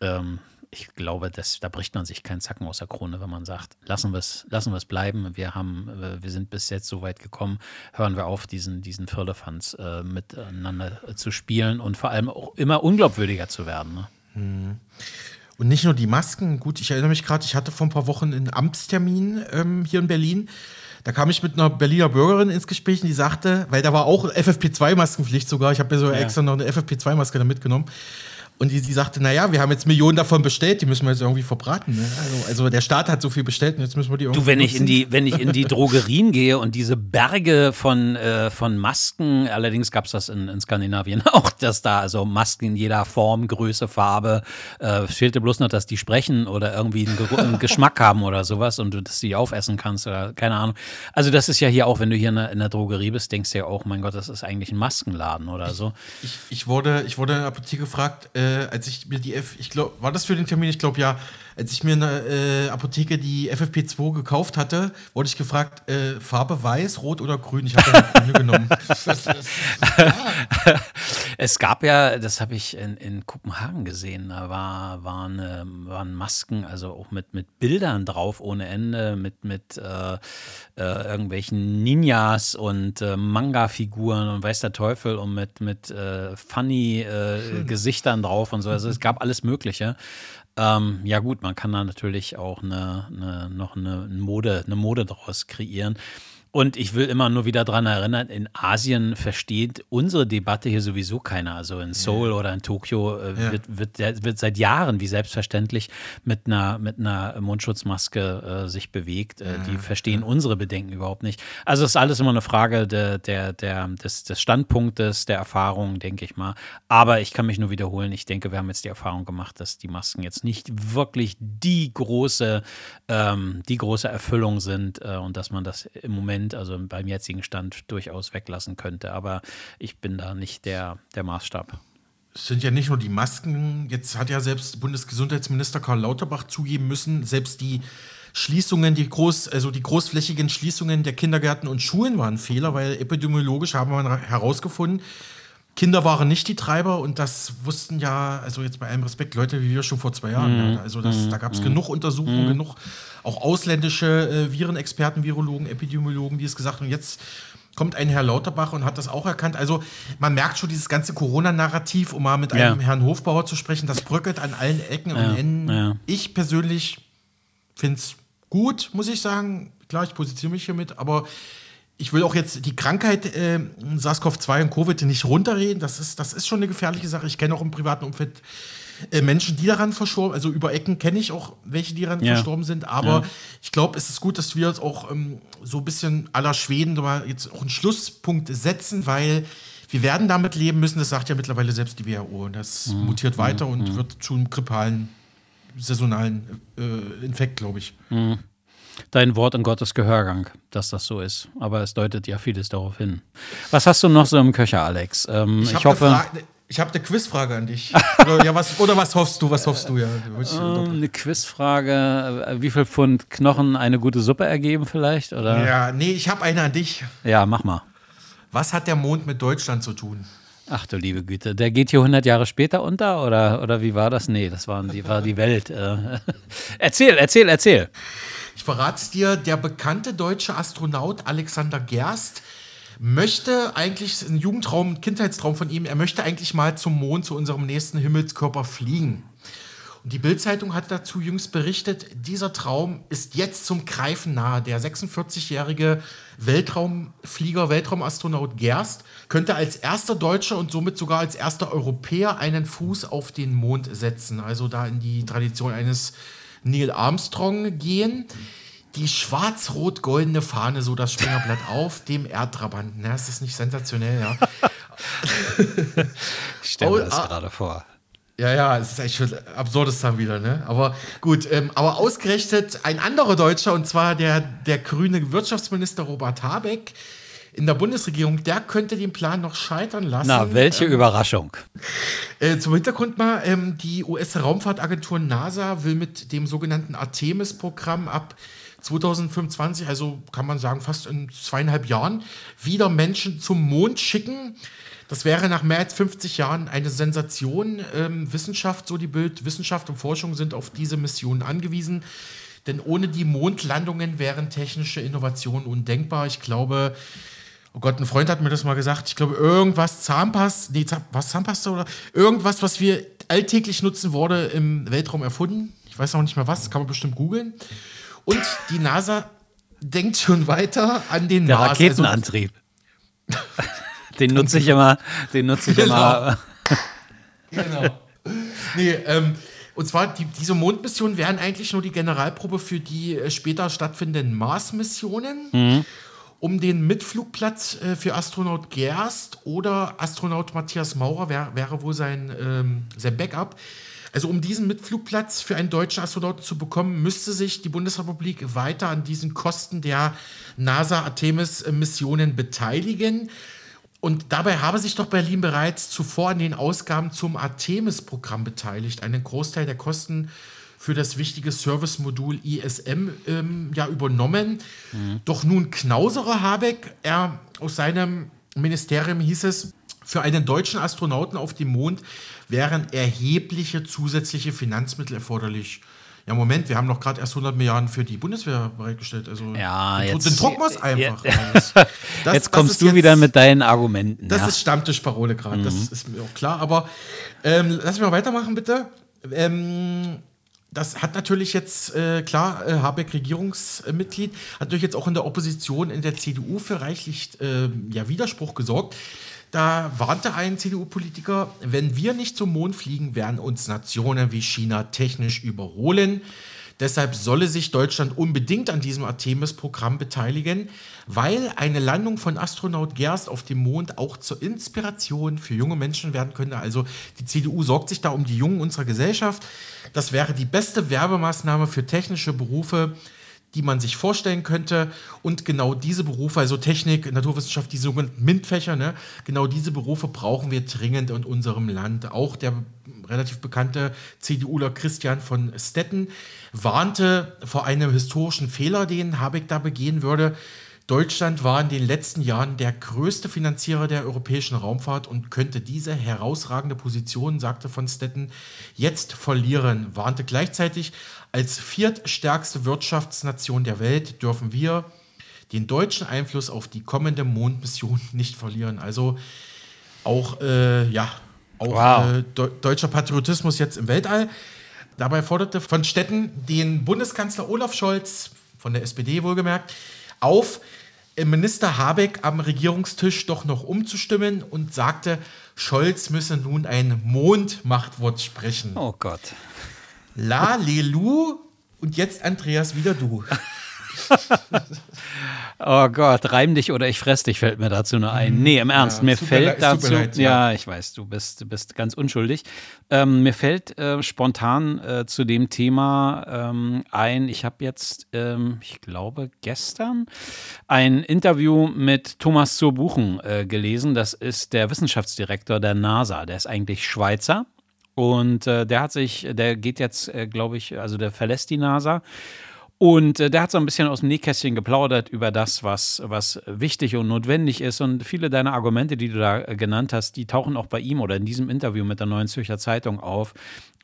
Ähm, ich glaube, das, da bricht man sich keinen Zacken aus der Krone, wenn man sagt, lassen wir es lassen wir's bleiben. Wir, haben, äh, wir sind bis jetzt so weit gekommen, hören wir auf, diesen, diesen Firlefanz äh, miteinander äh, zu spielen und vor allem auch immer unglaubwürdiger zu werden. Ne? Und nicht nur die Masken. Gut, ich erinnere mich gerade, ich hatte vor ein paar Wochen einen Amtstermin ähm, hier in Berlin. Da kam ich mit einer Berliner Bürgerin ins Gespräch und die sagte, weil da war auch FFP2-Maskenpflicht sogar, ich habe mir so Ja. extra noch eine FFP2-Maske da mitgenommen. Und die, die sagte, naja, wir haben jetzt Millionen davon bestellt, die müssen wir jetzt irgendwie verbraten. Ne? Also, also der Staat hat so viel bestellt und jetzt müssen wir die irgendwie Du, wenn ich in die, wenn ich in die Drogerien gehe und diese Berge von, äh, von Masken, allerdings gab es das in, in Skandinavien auch, dass da also Masken in jeder Form, Größe, Farbe, äh, fehlte bloß noch, dass die sprechen oder irgendwie einen, Geru- einen Geschmack haben oder sowas und du dass die aufessen kannst oder keine Ahnung. Also das ist ja hier auch, wenn du hier in der, in der Drogerie bist, denkst du ja auch, mein Gott, das ist eigentlich ein Maskenladen oder so. Ich, ich, wurde, ich wurde in der Apotheke gefragt, äh, als ich mir die F, ich glaube, war das für den Termin? Ich glaube ja, als ich mir in der äh, Apotheke die FFP2 gekauft hatte, wurde ich gefragt, äh, Farbe weiß, rot oder grün? Ich habe dann grüne genommen. Das, das, das, Es gab ja, das habe ich in, in Kopenhagen gesehen, da war, waren, ähm, waren Masken, also auch mit, mit Bildern drauf ohne Ende, mit, mit äh, äh, irgendwelchen Ninjas und äh, Manga-Figuren und weiß der Teufel und mit, mit äh, funny äh, Gesichtern drauf und so. Also es gab alles Mögliche. Ähm, ja gut, man kann da natürlich auch eine, eine, noch eine Mode, eine Mode draus kreieren. Und ich will immer nur wieder daran erinnern, in Asien versteht unsere Debatte hier sowieso keiner. Also in Seoul ja. oder in Tokio äh, ja. wird, wird, wird, seit Jahren wie selbstverständlich mit einer, mit einer Mundschutzmaske äh, sich bewegt. Äh, die verstehen unsere Bedenken überhaupt nicht. Also es ist alles immer eine Frage der, der, der, des, des Standpunktes, der Erfahrung, denke ich mal. Aber ich kann mich nur wiederholen. Ich denke, wir haben jetzt die Erfahrung gemacht, dass die Masken jetzt nicht wirklich die große, ähm, die große Erfüllung sind äh, und dass man das im Moment, also beim jetzigen Stand, durchaus weglassen könnte. Aber ich bin da nicht der, der Maßstab. Es sind ja nicht nur die Masken, jetzt hat ja selbst Bundesgesundheitsminister Karl Lauterbach zugeben müssen, selbst die Schließungen, die groß, also die großflächigen Schließungen der Kindergärten und Schulen waren Fehler, weil epidemiologisch haben wir herausgefunden, Kinder waren nicht die Treiber und das wussten ja, also jetzt bei allem Respekt, Leute wie wir schon vor zwei Jahren. Mhm. Also das, da gab es mhm. genug Untersuchungen, mhm. genug auch ausländische äh, Virenexperten, Virologen, Epidemiologen, die es gesagt haben. Jetzt kommt ein Herr Lauterbach und hat das auch erkannt. Also man merkt schon dieses ganze Corona-Narrativ, um mal mit ja. einem Herrn Hofbauer zu sprechen, das bröckelt an allen Ecken ja. und Enden. Ja. Ich persönlich finde es gut, muss ich sagen. Klar, ich positioniere mich hiermit, aber ich will auch jetzt die Krankheit äh, SARS-CoV-2 und Covid nicht runterreden. Das ist, das ist schon eine gefährliche Sache. Ich kenne auch im privaten Umfeld äh, Menschen, die daran verstorben, also über Ecken kenne ich auch welche, die daran ja. verstorben sind. Aber ja. ich glaube, es ist gut, dass wir jetzt auch ähm, so ein bisschen aller Schweden jetzt auch einen Schlusspunkt setzen, weil wir werden damit leben müssen. Das sagt ja mittlerweile selbst die WHO. Das mhm. mutiert weiter mhm. und wird zu einem grippalen, saisonalen äh, Infekt, glaube ich. Mhm dein Wort in Gottes Gehörgang, dass das so ist. Aber es deutet ja vieles darauf hin. Was hast du noch so im Köcher, Alex? Ähm, ich, ich hoffe. Ich habe eine Quizfrage an dich. oder, ja, was, oder was hoffst du? Was hoffst du? Ja, ähm, eine Quizfrage. Äh, wie viel Pfund Knochen eine gute Suppe ergeben, vielleicht? Oder? Ja, nee, ich habe eine an dich. Ja, mach mal. Was hat der Mond mit Deutschland zu tun? Ach du liebe Güte, der geht hier 100 Jahre später unter oder, oder wie war das? Nee, das war die, war die Welt. Äh. erzähl, erzähl, erzähl. Ich verrate es dir, der bekannte deutsche Astronaut Alexander Gerst möchte eigentlich, ein Jugendtraum, ein Kindheitstraum von ihm, er möchte eigentlich mal zum Mond, zu unserem nächsten Himmelskörper fliegen. Und die Bildzeitung hat dazu jüngst berichtet, dieser Traum ist jetzt zum Greifen nahe. Der 46-jährige Weltraumflieger, Weltraumastronaut Gerst könnte als erster Deutscher und somit sogar als erster Europäer einen Fuß auf den Mond setzen. Also da in die Tradition eines Neil Armstrong gehen. Die schwarz-rot-goldene Fahne, so das Springerblatt auf dem Erdtrabanten. Ja, ist das nicht sensationell, ja? ich stelle mir das oh, gerade vor. Ja, ja, es ist echt schon absurdes dann wieder, ne? Aber gut, ähm, aber ausgerechnet ein anderer Deutscher, und zwar der, der grüne Wirtschaftsminister Robert Habeck, in der Bundesregierung, der könnte den Plan noch scheitern lassen. Na, welche ähm, Überraschung. Äh, zum Hintergrund mal, ähm, die US-Raumfahrtagentur NASA will mit dem sogenannten Artemis-Programm ab 2025, also kann man sagen fast in zweieinhalb Jahren, wieder Menschen zum Mond schicken. Das wäre nach mehr als 50 Jahren eine Sensation. Ähm, Wissenschaft, so die Bild, Wissenschaft und Forschung sind auf diese Mission angewiesen. Denn ohne die Mondlandungen wären technische Innovationen undenkbar. Ich glaube, Oh Gott, ein Freund hat mir das mal gesagt. Ich glaube, irgendwas Zahnpasta, nee, was Zahnpasta oder irgendwas, was wir alltäglich nutzen, wurde im Weltraum erfunden. Ich weiß auch nicht mehr was, kann man bestimmt googeln. Und die NASA denkt schon weiter an den Der Mars. Also Raketenantrieb. den nutze ich immer. Den nutze ich genau. immer. genau. Nee, ähm, und zwar, die, diese Mondmissionen wären eigentlich nur die Generalprobe für die äh, später stattfindenden Mars-Missionen. Mhm um den Mitflugplatz äh, für Astronaut Gerst oder Astronaut Matthias Maurer wär, wäre wohl sein, ähm, sein Backup. Also um diesen Mitflugplatz für einen deutschen Astronauten zu bekommen, müsste sich die Bundesrepublik weiter an diesen Kosten der NASA-Artemis-Missionen beteiligen. Und dabei habe sich doch Berlin bereits zuvor an den Ausgaben zum Artemis-Programm beteiligt. Einen Großteil der Kosten für das wichtige Service-Modul ISM ähm, ja übernommen. Mhm. Doch nun knausere Habeck, er aus seinem Ministerium hieß es, für einen deutschen Astronauten auf dem Mond wären erhebliche zusätzliche Finanzmittel erforderlich. Ja, Moment, wir haben noch gerade erst 100 Milliarden für die Bundeswehr bereitgestellt. Also ja, jetzt, den drucken wir es einfach. Das, jetzt kommst du jetzt, wieder mit deinen Argumenten. Das ja. ist Stammtischparole gerade, mhm. das ist mir auch klar. Aber ähm, lass mich mal weitermachen, bitte. Ähm, das hat natürlich jetzt, äh, klar, äh, Habeck Regierungsmitglied, hat natürlich jetzt auch in der Opposition in der CDU für reichlich äh, ja, Widerspruch gesorgt. Da warnte ein CDU-Politiker, wenn wir nicht zum Mond fliegen, werden uns Nationen wie China technisch überholen. Deshalb solle sich Deutschland unbedingt an diesem Artemis-Programm beteiligen, weil eine Landung von Astronaut Gerst auf dem Mond auch zur Inspiration für junge Menschen werden könnte. Also die CDU sorgt sich da um die Jungen unserer Gesellschaft. Das wäre die beste Werbemaßnahme für technische Berufe, die man sich vorstellen könnte. Und genau diese Berufe, also Technik, Naturwissenschaft, die sogenannten MINT-Fächer, ne, genau diese Berufe brauchen wir dringend in unserem Land. Auch der relativ bekannte CDUler Christian von Stetten warnte vor einem historischen Fehler, den Habeck da begehen würde. Deutschland war in den letzten Jahren der größte Finanzierer der europäischen Raumfahrt und könnte diese herausragende Position, sagte von Stetten, jetzt verlieren, warnte gleichzeitig, als viertstärkste Wirtschaftsnation der Welt dürfen wir den deutschen Einfluss auf die kommende Mondmission nicht verlieren. Also auch, äh, ja, auch wow. äh, de deutscher Patriotismus jetzt im Weltall. Dabei forderte von Stetten den Bundeskanzler Olaf Scholz, von der SPD wohlgemerkt, auf, Minister Habeck am Regierungstisch doch noch umzustimmen und sagte, Scholz müsse nun ein Mondmachtwort sprechen. Oh Gott. La, Lelu und jetzt Andreas wieder du. oh Gott, reim dich oder ich fress dich, fällt mir dazu nur ein. Nee, im Ernst, ja, mir fällt dazu. Leid, ja. ja. ich weiß, du bist, du bist ganz unschuldig. Ähm, mir fällt äh, spontan äh, zu dem Thema ähm, ein, ich habe jetzt, ähm, ich glaube, gestern ein Interview mit Thomas zur Buchen äh, gelesen. Das ist der Wissenschaftsdirektor der NASA. Der ist eigentlich Schweizer und äh, der hat sich, der geht jetzt, äh, glaube ich, also der verlässt die NASA. Und äh, der hat so ein bisschen aus dem Nähkästchen geplaudert über das, was, was wichtig und notwendig ist. Und viele deiner Argumente, die du da äh, genannt hast, die tauchen auch bei ihm oder in diesem Interview mit der Neuen Zürcher Zeitung auf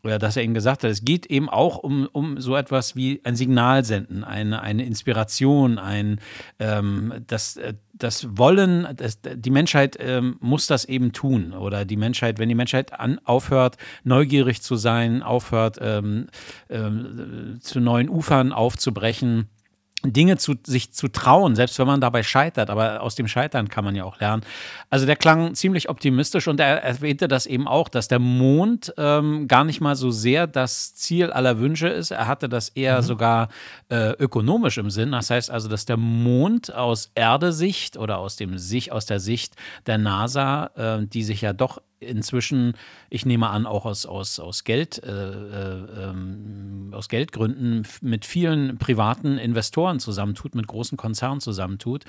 oder dass er eben gesagt hat, es geht eben auch um, um so etwas wie ein Signal senden, eine, eine Inspiration, ein ähm, das, äh, das Wollen, das, die Menschheit ähm, muss das eben tun. Oder die Menschheit, wenn die Menschheit an, aufhört, neugierig zu sein, aufhört, ähm, ähm, zu neuen Ufern aufzubrechen, Dinge zu sich zu trauen, selbst wenn man dabei scheitert, aber aus dem Scheitern kann man ja auch lernen. Also der klang ziemlich optimistisch und er erwähnte das eben auch, dass der Mond ähm, gar nicht mal so sehr das Ziel aller Wünsche ist. Er hatte das eher mhm. sogar äh, ökonomisch im Sinn. Das heißt also, dass der Mond aus Erdesicht oder aus dem sich aus der Sicht der NASA, äh, die sich ja doch inzwischen, ich nehme an, auch aus, aus, aus, Geld, äh, äh, ähm, aus Geldgründen mit vielen privaten Investoren zusammentut, mit großen Konzernen zusammentut.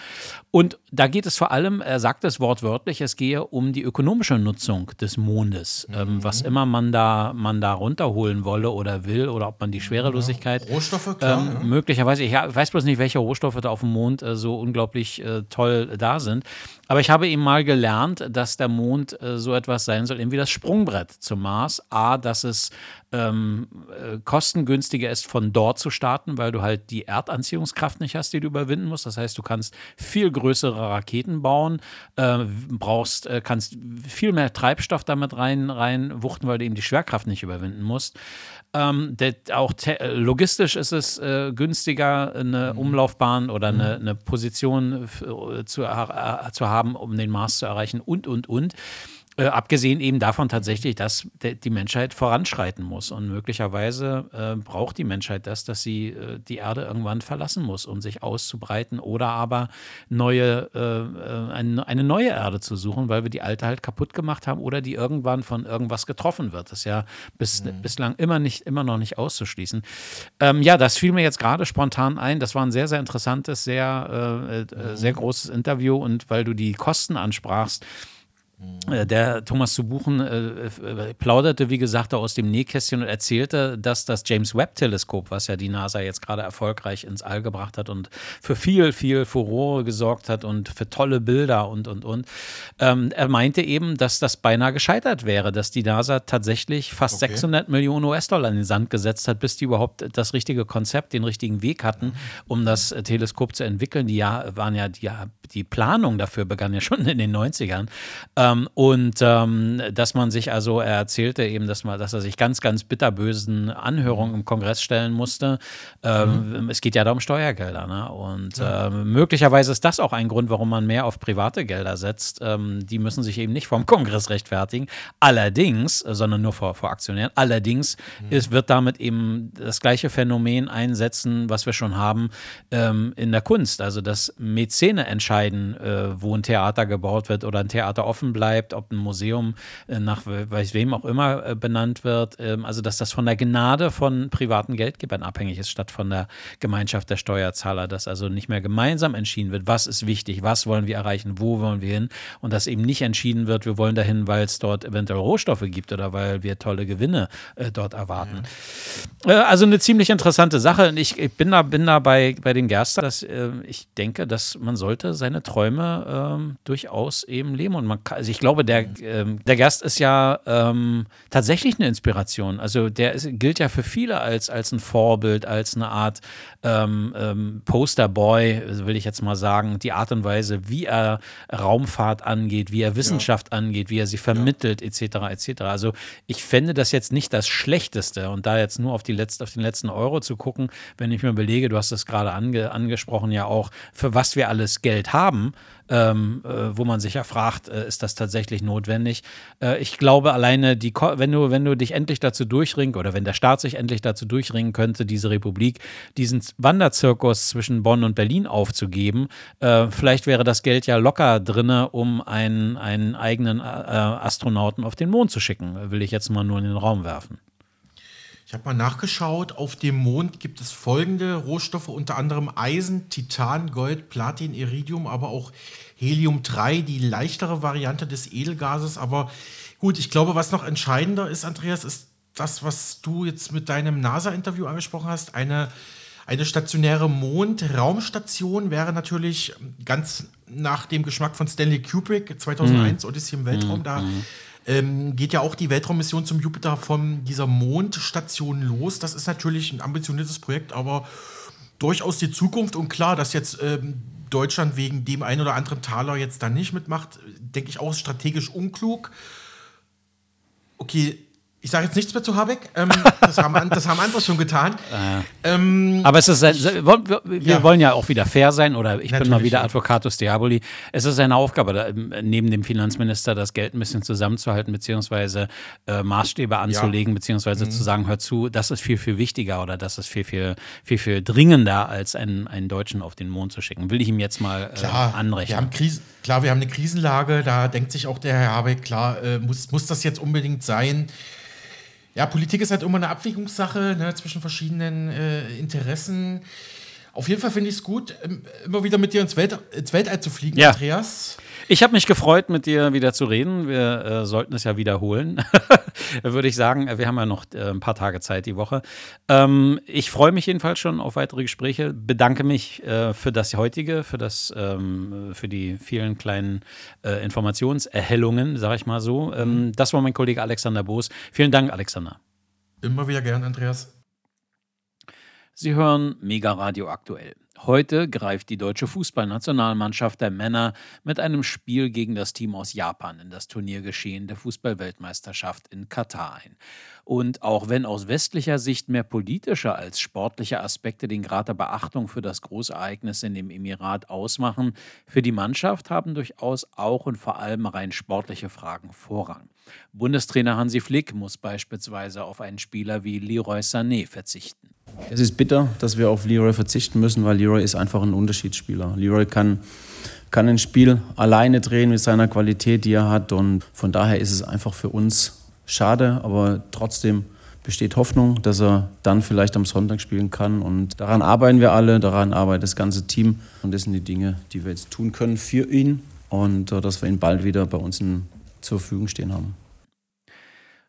Und da geht es vor allem, er sagt es wortwörtlich, es gehe um die ökonomische Nutzung des Mondes. Ähm, mhm. Ähm, was immer man da, man da runterholen wolle oder will, oder ob man die Schwerelosigkeit. Ja, Rohstoffe, klar. Ähm, ja. Möglicherweise, ich weiß bloß nicht, welche Rohstoffe da auf dem Mond äh, so unglaublich äh, toll da sind. Aber ich habe eben mal gelernt, dass der Mond äh, so etwas sein soll, irgendwie das Sprungbrett zum Mars. A, dass es ähm, äh, kostengünstiger ist, von dort zu starten, weil du halt die Erdanziehungskraft nicht hast, die du überwinden musst. Das heißt, du kannst viel größere Raketen bauen, äh, brauchst, äh, kannst viel mehr Treibstoff damit rein, rein wuchten, weil du eben die Schwerkraft nicht überwinden musst. Ähm, der, auch logistisch ist es äh, günstiger, eine mhm. Umlaufbahn oder eine, mhm. eine Position äh, zu, äh, zu haben, um den Mars zu erreichen und, und, und. Äh, abgesehen eben davon tatsächlich, dass die Menschheit voranschreiten muss. Und möglicherweise äh, braucht die Menschheit das, dass sie äh, die Erde irgendwann verlassen muss, um sich auszubreiten oder aber neue, äh, eine, eine, neue Erde zu suchen, weil wir die alte halt kaputt gemacht haben oder die irgendwann von irgendwas getroffen wird. Das ist ja bis, mhm. bislang immer, nicht, immer noch nicht auszuschließen. Ähm, ja, das fiel mir jetzt gerade spontan ein. Das war ein sehr, sehr interessantes, sehr, äh, äh, sehr mhm. großes Interview. Und weil du die Kosten ansprachst, äh, der Thomas zu Buchen äh, äh, plauderte, wie gesagt, aus dem Nähkästchen und erzählte, dass das James Webb-Teleskop, was ja die NASA jetzt gerade erfolgreich ins All gebracht hat und für viel, viel Furore gesorgt hat und für tolle Bilder und, und, und. Ähm, er meinte eben, dass das beinahe gescheitert wäre, dass die NASA tatsächlich fast okay. 600 Millionen US-Dollar in den Sand gesetzt hat, bis die überhaupt das richtige Konzept, den richtigen Weg hatten, um das Teleskop zu entwickeln. Die ja, waren ja, die, die Planung dafür begann ja schon in den 90ern. Ähm, und ähm, dass man sich also, er erzählte eben, dass, man, dass er sich ganz, ganz bitterbösen Anhörungen im Kongress stellen musste. Ähm, mhm. Es geht ja da um Steuergelder. Ne? Und ja. Ähm, möglicherweise ist das auch ein Grund, warum man mehr auf private Gelder setzt. Ähm, die müssen sich eben nicht vom Kongress rechtfertigen. Allerdings, sondern nur vor, vor Aktionären, allerdings mhm. ist, wird damit eben das gleiche Phänomen einsetzen, was wir schon haben ähm, in der Kunst. Also, dass Mäzene entscheiden, äh, wo ein Theater gebaut wird oder ein Theater offen bleibt, ob ein Museum äh, nach weiß wem auch immer äh, benannt wird. Ähm, also, dass das von der Gnade von privaten Geldgebern abhängig ist, statt von der Gemeinschaft der Steuerzahler. Dass also nicht mehr gemeinsam entschieden wird, was ist wichtig, was wollen wir erreichen, wo wollen wir hin. Und dass eben nicht entschieden wird, wir wollen dahin, weil es dort eventuell Rohstoffe gibt oder weil wir tolle Gewinne äh, dort erwarten. Ja. Äh, also eine ziemlich interessante Sache. Und ich, ich bin da, bin da bei, bei den Gerster, dass äh, ich denke, dass man sollte seine Träume ähm, durchaus eben leben. Und man kann, also ich glaube, der, ähm, der Gerst ist ja ähm, tatsächlich eine Inspiration. Also der ist, gilt ja für viele als, als ein Vorbild, als eine Art ähm, ähm, Posterboy, will ich jetzt mal sagen, die Art und Weise, wie er Raumfahrt angeht, wie er Wissenschaft ja. angeht, wie er sie vermittelt, ja. etc. etc. Also ich fände das jetzt nicht das Schlechteste und da jetzt nur auf, die letzte, auf den letzten Euro zu gucken, wenn ich mir überlege, du hast es gerade ange, angesprochen, ja auch, für was wir alles Geld haben, ähm, äh, wo man sich ja fragt, äh, ist das tatsächlich notwendig? Äh, ich glaube alleine, die, wenn, du, wenn du dich endlich dazu durchringen oder wenn der Staat sich endlich dazu durchringen könnte, diese Republik, diesen Wanderzirkus zwischen Bonn und Berlin aufzugeben, äh, vielleicht wäre das Geld ja locker drin, um einen, einen eigenen äh, Astronauten auf den Mond zu schicken, will ich jetzt mal nur in den Raum werfen. Ich habe mal nachgeschaut, auf dem Mond gibt es folgende Rohstoffe, unter anderem Eisen, Titan, Gold, Platin, Iridium, aber auch Helium-3, die leichtere Variante des Edelgases. Aber gut, ich glaube, was noch entscheidender ist, Andreas, ist das, was du jetzt mit deinem NASA-Interview angesprochen hast. Eine, eine stationäre Mondraumstation wäre natürlich ganz nach dem Geschmack von Stanley Kubrick 2001 mhm. Odyssey im Weltraum. Da mhm ähm, geht ja auch die Weltraummission zum Jupiter von dieser Mondstation los. Das ist natürlich ein ambitioniertes Projekt, aber durchaus die Zukunft. Und klar, dass jetzt ähm, Deutschland wegen dem einen oder anderen Taler jetzt da nicht mitmacht, denke ich auch strategisch unklug. Okay, ich sage jetzt nichts mehr zu Habeck. Ähm, das, haben, das, haben, andere schon getan. Äh. Ähm, Aber es ist, wir, wir ja. wollen ja auch wieder fair sein oder ich Natürlich, bin mal wieder. Advocatus Diaboli. Es ist eine Aufgabe, da, neben dem Finanzminister das Geld ein bisschen zusammenzuhalten, beziehungsweise äh, Maßstäbe anzulegen, ja. beziehungsweise mhm. zu sagen, hör zu, das ist viel, viel wichtiger oder das ist viel, viel, viel, viel dringender, als einen, einen Deutschen auf den Mond zu schicken. Will ich ihm jetzt mal äh, klar, anrechnen. Wir haben Krise, klar, wir haben eine Krisenlage, da denkt sich auch der Herr Habeck, klar, äh, muss, muss das jetzt unbedingt sein? Ja, Politik ist halt immer eine Abwägungssache ne, zwischen verschiedenen äh, Interessen. Auf jeden Fall finde ich es gut, ähm, immer wieder mit dir ins, Welt, ins Weltall zu fliegen, ja. Andreas. Ich habe mich gefreut, mit dir wieder zu reden. Wir äh, sollten es ja wiederholen, würde ich sagen. Wir haben ja noch äh, ein paar Tage Zeit die Woche. Ähm, ich freue mich jedenfalls schon auf weitere Gespräche. Bedanke mich äh, für das heutige, für, das, ähm, für die vielen kleinen äh, Informationserhellungen, sage ich mal so. Ähm, das war mein Kollege Alexander Boos. Vielen Dank, Alexander. Immer wieder gern, Andreas. Sie hören Mega Radio aktuell. Heute greift die deutsche Fußballnationalmannschaft der Männer mit einem Spiel gegen das Team aus Japan in das Turniergeschehen der Fußballweltmeisterschaft in Katar ein. Und auch wenn aus westlicher Sicht mehr politische als sportliche Aspekte den Grad der Beachtung für das Großereignis in dem Emirat ausmachen, für die Mannschaft haben durchaus auch und vor allem rein sportliche Fragen Vorrang. Bundestrainer Hansi Flick muss beispielsweise auf einen Spieler wie Leroy Sané verzichten. Es ist bitter, dass wir auf Leroy verzichten müssen, weil Leroy ist einfach ein Unterschiedsspieler. Leroy kann, kann ein Spiel alleine drehen mit seiner Qualität, die er hat. Und von daher ist es einfach für uns schade, aber trotzdem besteht Hoffnung, dass er dann vielleicht am Sonntag spielen kann. Und daran arbeiten wir alle, daran arbeitet das ganze Team. Und das sind die Dinge, die wir jetzt tun können für ihn und äh, dass wir ihn bald wieder bei uns zur Verfügung stehen haben.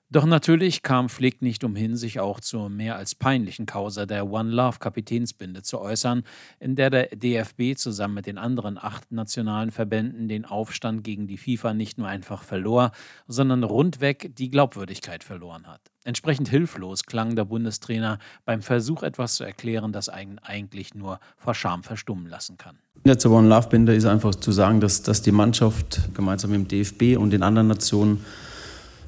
Doch natürlich kam Flick nicht umhin, sich auch zur mehr als peinlichen Causa der One Love Kapitänsbinde zu äußern, in der der DFB zusammen mit den anderen acht nationalen Verbänden den Aufstand gegen die FIFA nicht nur einfach verlor, sondern rundweg die Glaubwürdigkeit verloren hat. Entsprechend hilflos klang der Bundestrainer beim Versuch, etwas zu erklären, das einen eigentlich nur vor Scham verstummen lassen kann. Der zur One Love Binde ist einfach zu sagen, dass, dass die Mannschaft gemeinsam mit dem DFB und den anderen Nationen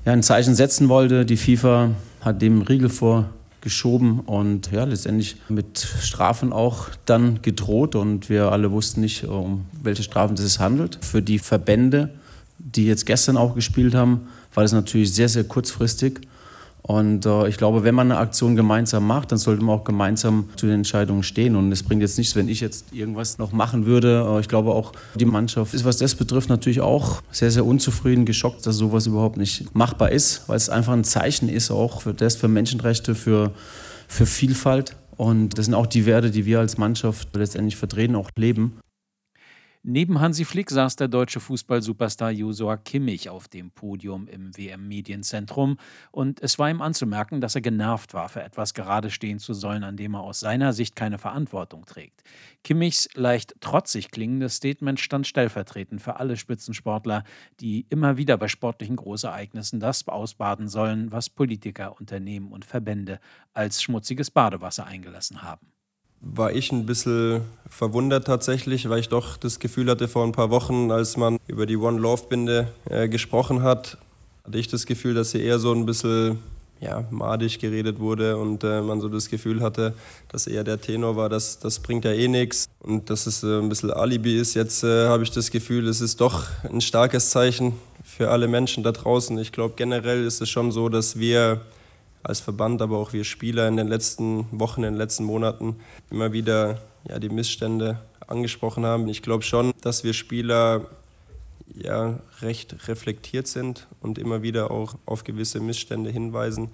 ja, ein Zeichen setzen wollte. Die FIFA hat dem Riegel vorgeschoben und ja, letztendlich mit Strafen auch dann gedroht. Und wir alle wussten nicht, um welche Strafen es sich handelt. Für die Verbände, die jetzt gestern auch gespielt haben, war das natürlich sehr, sehr kurzfristig. Und äh, ich glaube, wenn man eine Aktion gemeinsam macht, dann sollte man auch gemeinsam zu den Entscheidungen stehen. Und es bringt jetzt nichts, wenn ich jetzt irgendwas noch machen würde. Äh, ich glaube auch, die Mannschaft ist, was das betrifft, natürlich auch sehr, sehr unzufrieden, geschockt, dass sowas überhaupt nicht machbar ist, weil es einfach ein Zeichen ist, auch für das, für Menschenrechte, für, für Vielfalt. Und das sind auch die Werte, die wir als Mannschaft letztendlich vertreten, auch leben. Neben Hansi Flick saß der deutsche Fußball-Superstar Josua Kimmich auf dem Podium im WM-Medienzentrum und es war ihm anzumerken, dass er genervt war, für etwas gerade stehen zu sollen, an dem er aus seiner Sicht keine Verantwortung trägt. Kimmichs leicht trotzig klingendes Statement stand stellvertretend für alle Spitzensportler, die immer wieder bei sportlichen Großereignissen das ausbaden sollen, was Politiker, Unternehmen und Verbände als schmutziges Badewasser eingelassen haben war ich ein bisschen verwundert tatsächlich, weil ich doch das Gefühl hatte vor ein paar Wochen, als man über die One Love Binde äh, gesprochen hat, hatte ich das Gefühl, dass sie eher so ein bisschen ja, madig geredet wurde und äh, man so das Gefühl hatte, dass eher der Tenor war, dass das bringt ja eh nichts und dass es äh, ein bisschen Alibi ist. Jetzt äh, habe ich das Gefühl, es ist doch ein starkes Zeichen für alle Menschen da draußen. Ich glaube, generell ist es schon so, dass wir als Verband, aber auch wir Spieler in den letzten Wochen, in den letzten Monaten immer wieder ja, die Missstände angesprochen haben. Ich glaube schon, dass wir Spieler ja, recht reflektiert sind und immer wieder auch auf gewisse Missstände hinweisen.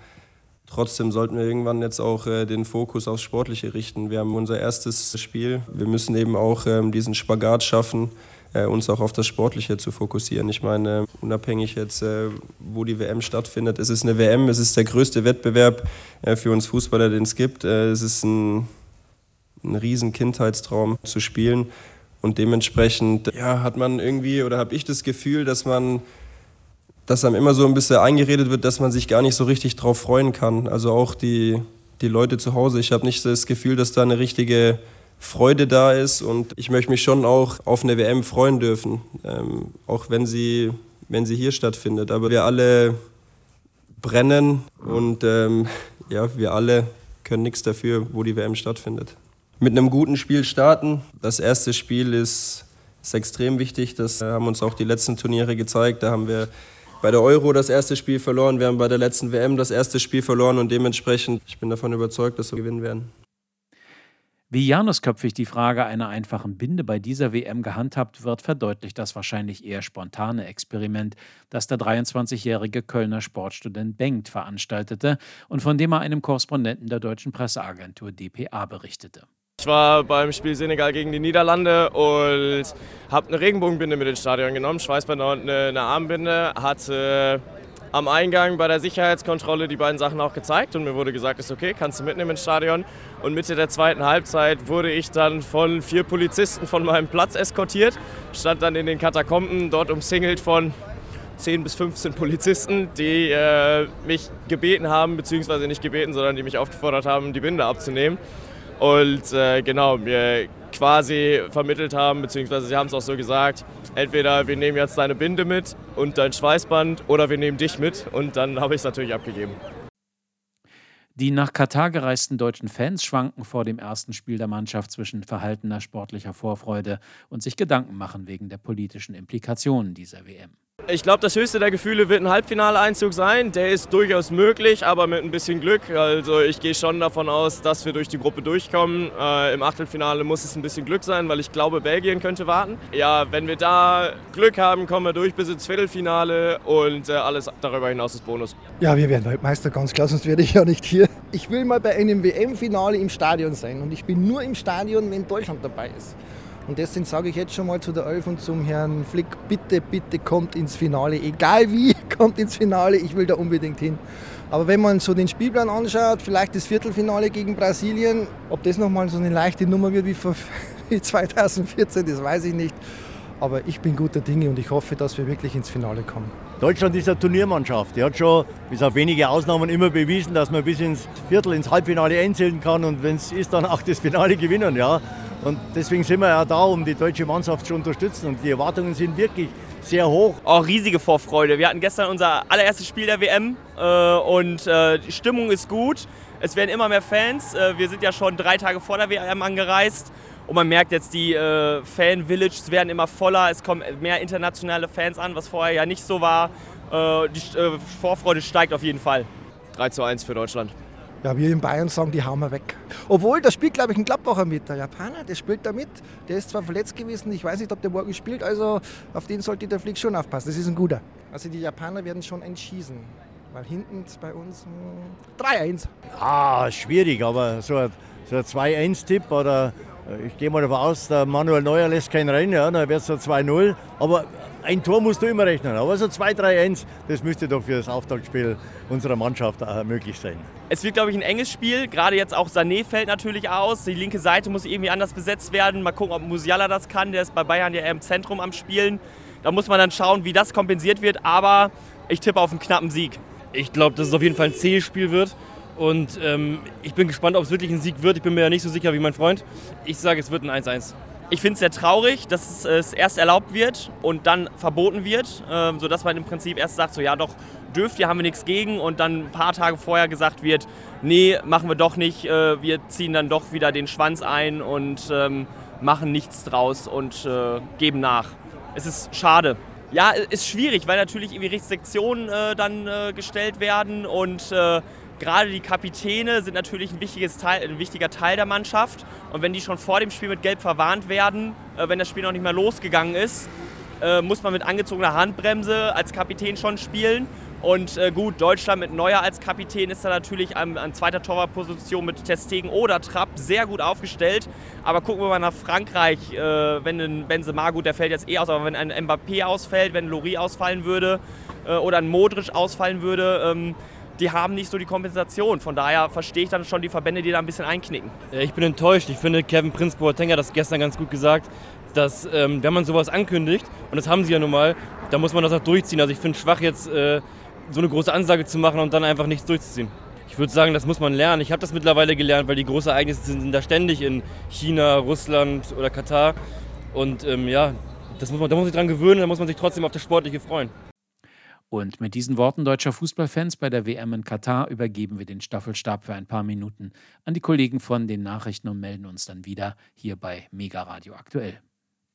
Trotzdem sollten wir irgendwann jetzt auch äh, den Fokus aufs Sportliche richten. Wir haben unser erstes Spiel. Wir müssen eben auch ähm, diesen Spagat schaffen, äh, uns auch auf das Sportliche zu fokussieren. Ich meine, unabhängig jetzt, äh, wo die WM stattfindet, es ist eine WM, es ist der größte Wettbewerb äh, für uns Fußballer, den es gibt. Es ist ein, ein riesen Kindheitstraum zu spielen und dementsprechend ja, hat man irgendwie oder habe ich das Gefühl, dass man dass einem immer so ein bisschen eingeredet wird, dass man sich gar nicht so richtig drauf freuen kann. Also auch die, die Leute zu Hause. Ich habe nicht das Gefühl, dass da eine richtige Freude da ist und ich möchte mich schon auch auf eine WM freuen dürfen, ähm, auch wenn sie, wenn sie hier stattfindet. Aber wir alle brennen und ähm, ja, wir alle können nichts dafür, wo die WM stattfindet. Mit einem guten Spiel starten. Das erste Spiel ist, ist extrem wichtig. Das haben uns auch die letzten Turniere gezeigt. Da haben wir bei der Euro das erste Spiel verloren, wir haben bei der letzten WM das erste Spiel verloren und dementsprechend, ich bin davon überzeugt, dass wir gewinnen werden. Wie janusköpfig die Frage einer einfachen Binde bei dieser WM gehandhabt wird, verdeutlicht das wahrscheinlich eher spontane Experiment, das der 23-jährige Kölner Sportstudent Bengt veranstaltete und von dem er einem Korrespondenten der deutschen Presseagentur dpa berichtete. Ich war beim Spiel Senegal gegen die Niederlande und habe eine Regenbogenbinde mit ins Stadion genommen, Schweißbänder und eine, eine Armbinde, hatte am Eingang bei der Sicherheitskontrolle die beiden Sachen auch gezeigt und mir wurde gesagt, ist okay, kannst du mitnehmen ins Stadion. Und Mitte der zweiten Halbzeit wurde ich dann von vier Polizisten von meinem Platz eskortiert, stand dann in den Katakomben, dort umsingelt von 10 bis 15 Polizisten, die äh, mich gebeten haben, beziehungsweise nicht gebeten, sondern die mich aufgefordert haben, die Binde abzunehmen. Und äh, genau, mir quasi vermittelt haben, beziehungsweise sie haben es auch so gesagt, entweder wir nehmen jetzt deine Binde mit und dein Schweißband oder wir nehmen dich mit und dann habe ich es natürlich abgegeben. Die nach Katar gereisten deutschen Fans schwanken vor dem ersten Spiel der Mannschaft zwischen verhaltener sportlicher Vorfreude und sich Gedanken machen wegen der politischen Implikationen dieser WM. Ich glaube, das höchste der Gefühle wird ein Halbfinaleinzug sein. Der ist durchaus möglich, aber mit ein bisschen Glück. Also ich gehe schon davon aus, dass wir durch die Gruppe durchkommen. Äh, Im Achtelfinale muss es ein bisschen Glück sein, weil ich glaube, Belgien könnte warten. Ja, wenn wir da Glück haben, kommen wir durch bis ins Viertelfinale und äh, alles darüber hinaus ist Bonus. Ja, wir werden Weltmeister, ganz klar, sonst werde ich ja nicht hier. Ich will mal bei einem WM-Finale im Stadion sein und ich bin nur im Stadion, wenn Deutschland dabei ist. Und deswegen sage ich jetzt schon mal zu der Elf und zum Herrn Flick, bitte, bitte kommt ins Finale. Egal wie, kommt ins Finale. Ich will da unbedingt hin. Aber wenn man so den Spielplan anschaut, vielleicht das Viertelfinale gegen Brasilien, ob das nochmal so eine leichte Nummer wird wie, vor, wie 2014, das weiß ich nicht. Aber ich bin guter Dinge und ich hoffe, dass wir wirklich ins Finale kommen. Deutschland ist eine Turniermannschaft. Die hat schon bis auf wenige Ausnahmen immer bewiesen, dass man bis ins Viertel, ins Halbfinale einzählen kann und wenn es ist, dann auch das Finale gewinnen. Ja. Und deswegen sind wir ja da, um die deutsche Mannschaft zu unterstützen. Und die Erwartungen sind wirklich sehr hoch. Auch riesige Vorfreude. Wir hatten gestern unser allererstes Spiel der WM äh, und äh, die Stimmung ist gut. Es werden immer mehr Fans. Äh, wir sind ja schon drei Tage vor der WM angereist und man merkt jetzt, die äh, Fan-Villages werden immer voller, es kommen mehr internationale Fans an, was vorher ja nicht so war. Äh, die äh, Vorfreude steigt auf jeden Fall. 3 zu 1 für Deutschland. Ja, wir in Bayern sagen, die hauen wir weg. Obwohl, da spielt, glaube ich, ein Gladbacher mit. Der Japaner, der spielt da mit. Der ist zwar verletzt gewesen, ich weiß nicht, ob der morgen spielt, also auf den sollte der Flick schon aufpassen. Das ist ein guter. Also die Japaner werden schon entschießen. Weil hinten bei uns 3-1. Hm, ah, schwierig, aber so ein, so ein 2-1-Tipp oder äh, ich gehe mal davon aus, der Manuel Neuer lässt keinen rein, ja, dann wird es ein 2-0. Aber ein Tor musst du immer rechnen. Aber so 2-3-1, das müsste doch für das Auftaktspiel unserer Mannschaft äh, möglich sein. Es wird, glaube ich, ein enges Spiel. Gerade jetzt auch Sané fällt natürlich aus. Die linke Seite muss irgendwie anders besetzt werden. Mal gucken, ob Musiala das kann. Der ist bei Bayern ja eher im Zentrum am Spielen. Da muss man dann schauen, wie das kompensiert wird. Aber ich tippe auf einen knappen Sieg. Ich glaube, dass es auf jeden Fall ein C-Spiel wird. Und ähm, ich bin gespannt, ob es wirklich ein Sieg wird. Ich bin mir ja nicht so sicher wie mein Freund. Ich sage, es wird ein 1-1. Ich finde es sehr traurig, dass es erst erlaubt wird und dann verboten wird, äh, sodass man im Prinzip erst sagt, so ja doch, dürft ihr, haben wir nichts gegen und dann ein paar Tage vorher gesagt wird, nee, machen wir doch nicht, äh, wir ziehen dann doch wieder den Schwanz ein und ähm, machen nichts draus und äh, geben nach. Es ist schade. Ja, ist schwierig, weil natürlich irgendwie Restriktionen äh, dann äh, gestellt werden und äh, gerade die Kapitäne sind natürlich ein, Teil, ein wichtiger Teil der Mannschaft. Und wenn die schon vor dem Spiel mit Gelb verwarnt werden, äh, wenn das Spiel noch nicht mehr losgegangen ist, äh, muss man mit angezogener Handbremse als Kapitän schon spielen. Und äh, gut, Deutschland mit Neuer als Kapitän ist da natürlich an, an zweiter Torwartposition mit Testegen oder Trapp sehr gut aufgestellt. Aber gucken wir mal nach Frankreich, äh, wenn ein Benzema, gut, der fällt jetzt eh aus, aber wenn ein Mbappé ausfällt, wenn Lori ausfallen würde äh, oder ein Modric ausfallen würde, ähm, die haben nicht so die Kompensation. Von daher verstehe ich dann schon die Verbände, die da ein bisschen einknicken. Ich bin enttäuscht. Ich finde, Kevin Prince Boateng hat das gestern ganz gut gesagt, dass ähm, wenn man sowas ankündigt, und das haben sie ja nun mal, dann muss man das auch durchziehen. Also ich finde es schwach jetzt äh, so eine große Ansage zu machen und dann einfach nichts durchzuziehen. Ich würde sagen, das muss man lernen. Ich habe das mittlerweile gelernt, weil die großen Ereignisse sind da ständig in China, Russland oder Katar. Und ähm, ja, das muss man, da muss man sich dran gewöhnen, da muss man sich trotzdem auf das Sportliche freuen. Und mit diesen Worten deutscher Fußballfans bei der WM in Katar übergeben wir den Staffelstab für ein paar Minuten an die Kollegen von den Nachrichten und melden uns dann wieder hier bei Mega Radio aktuell.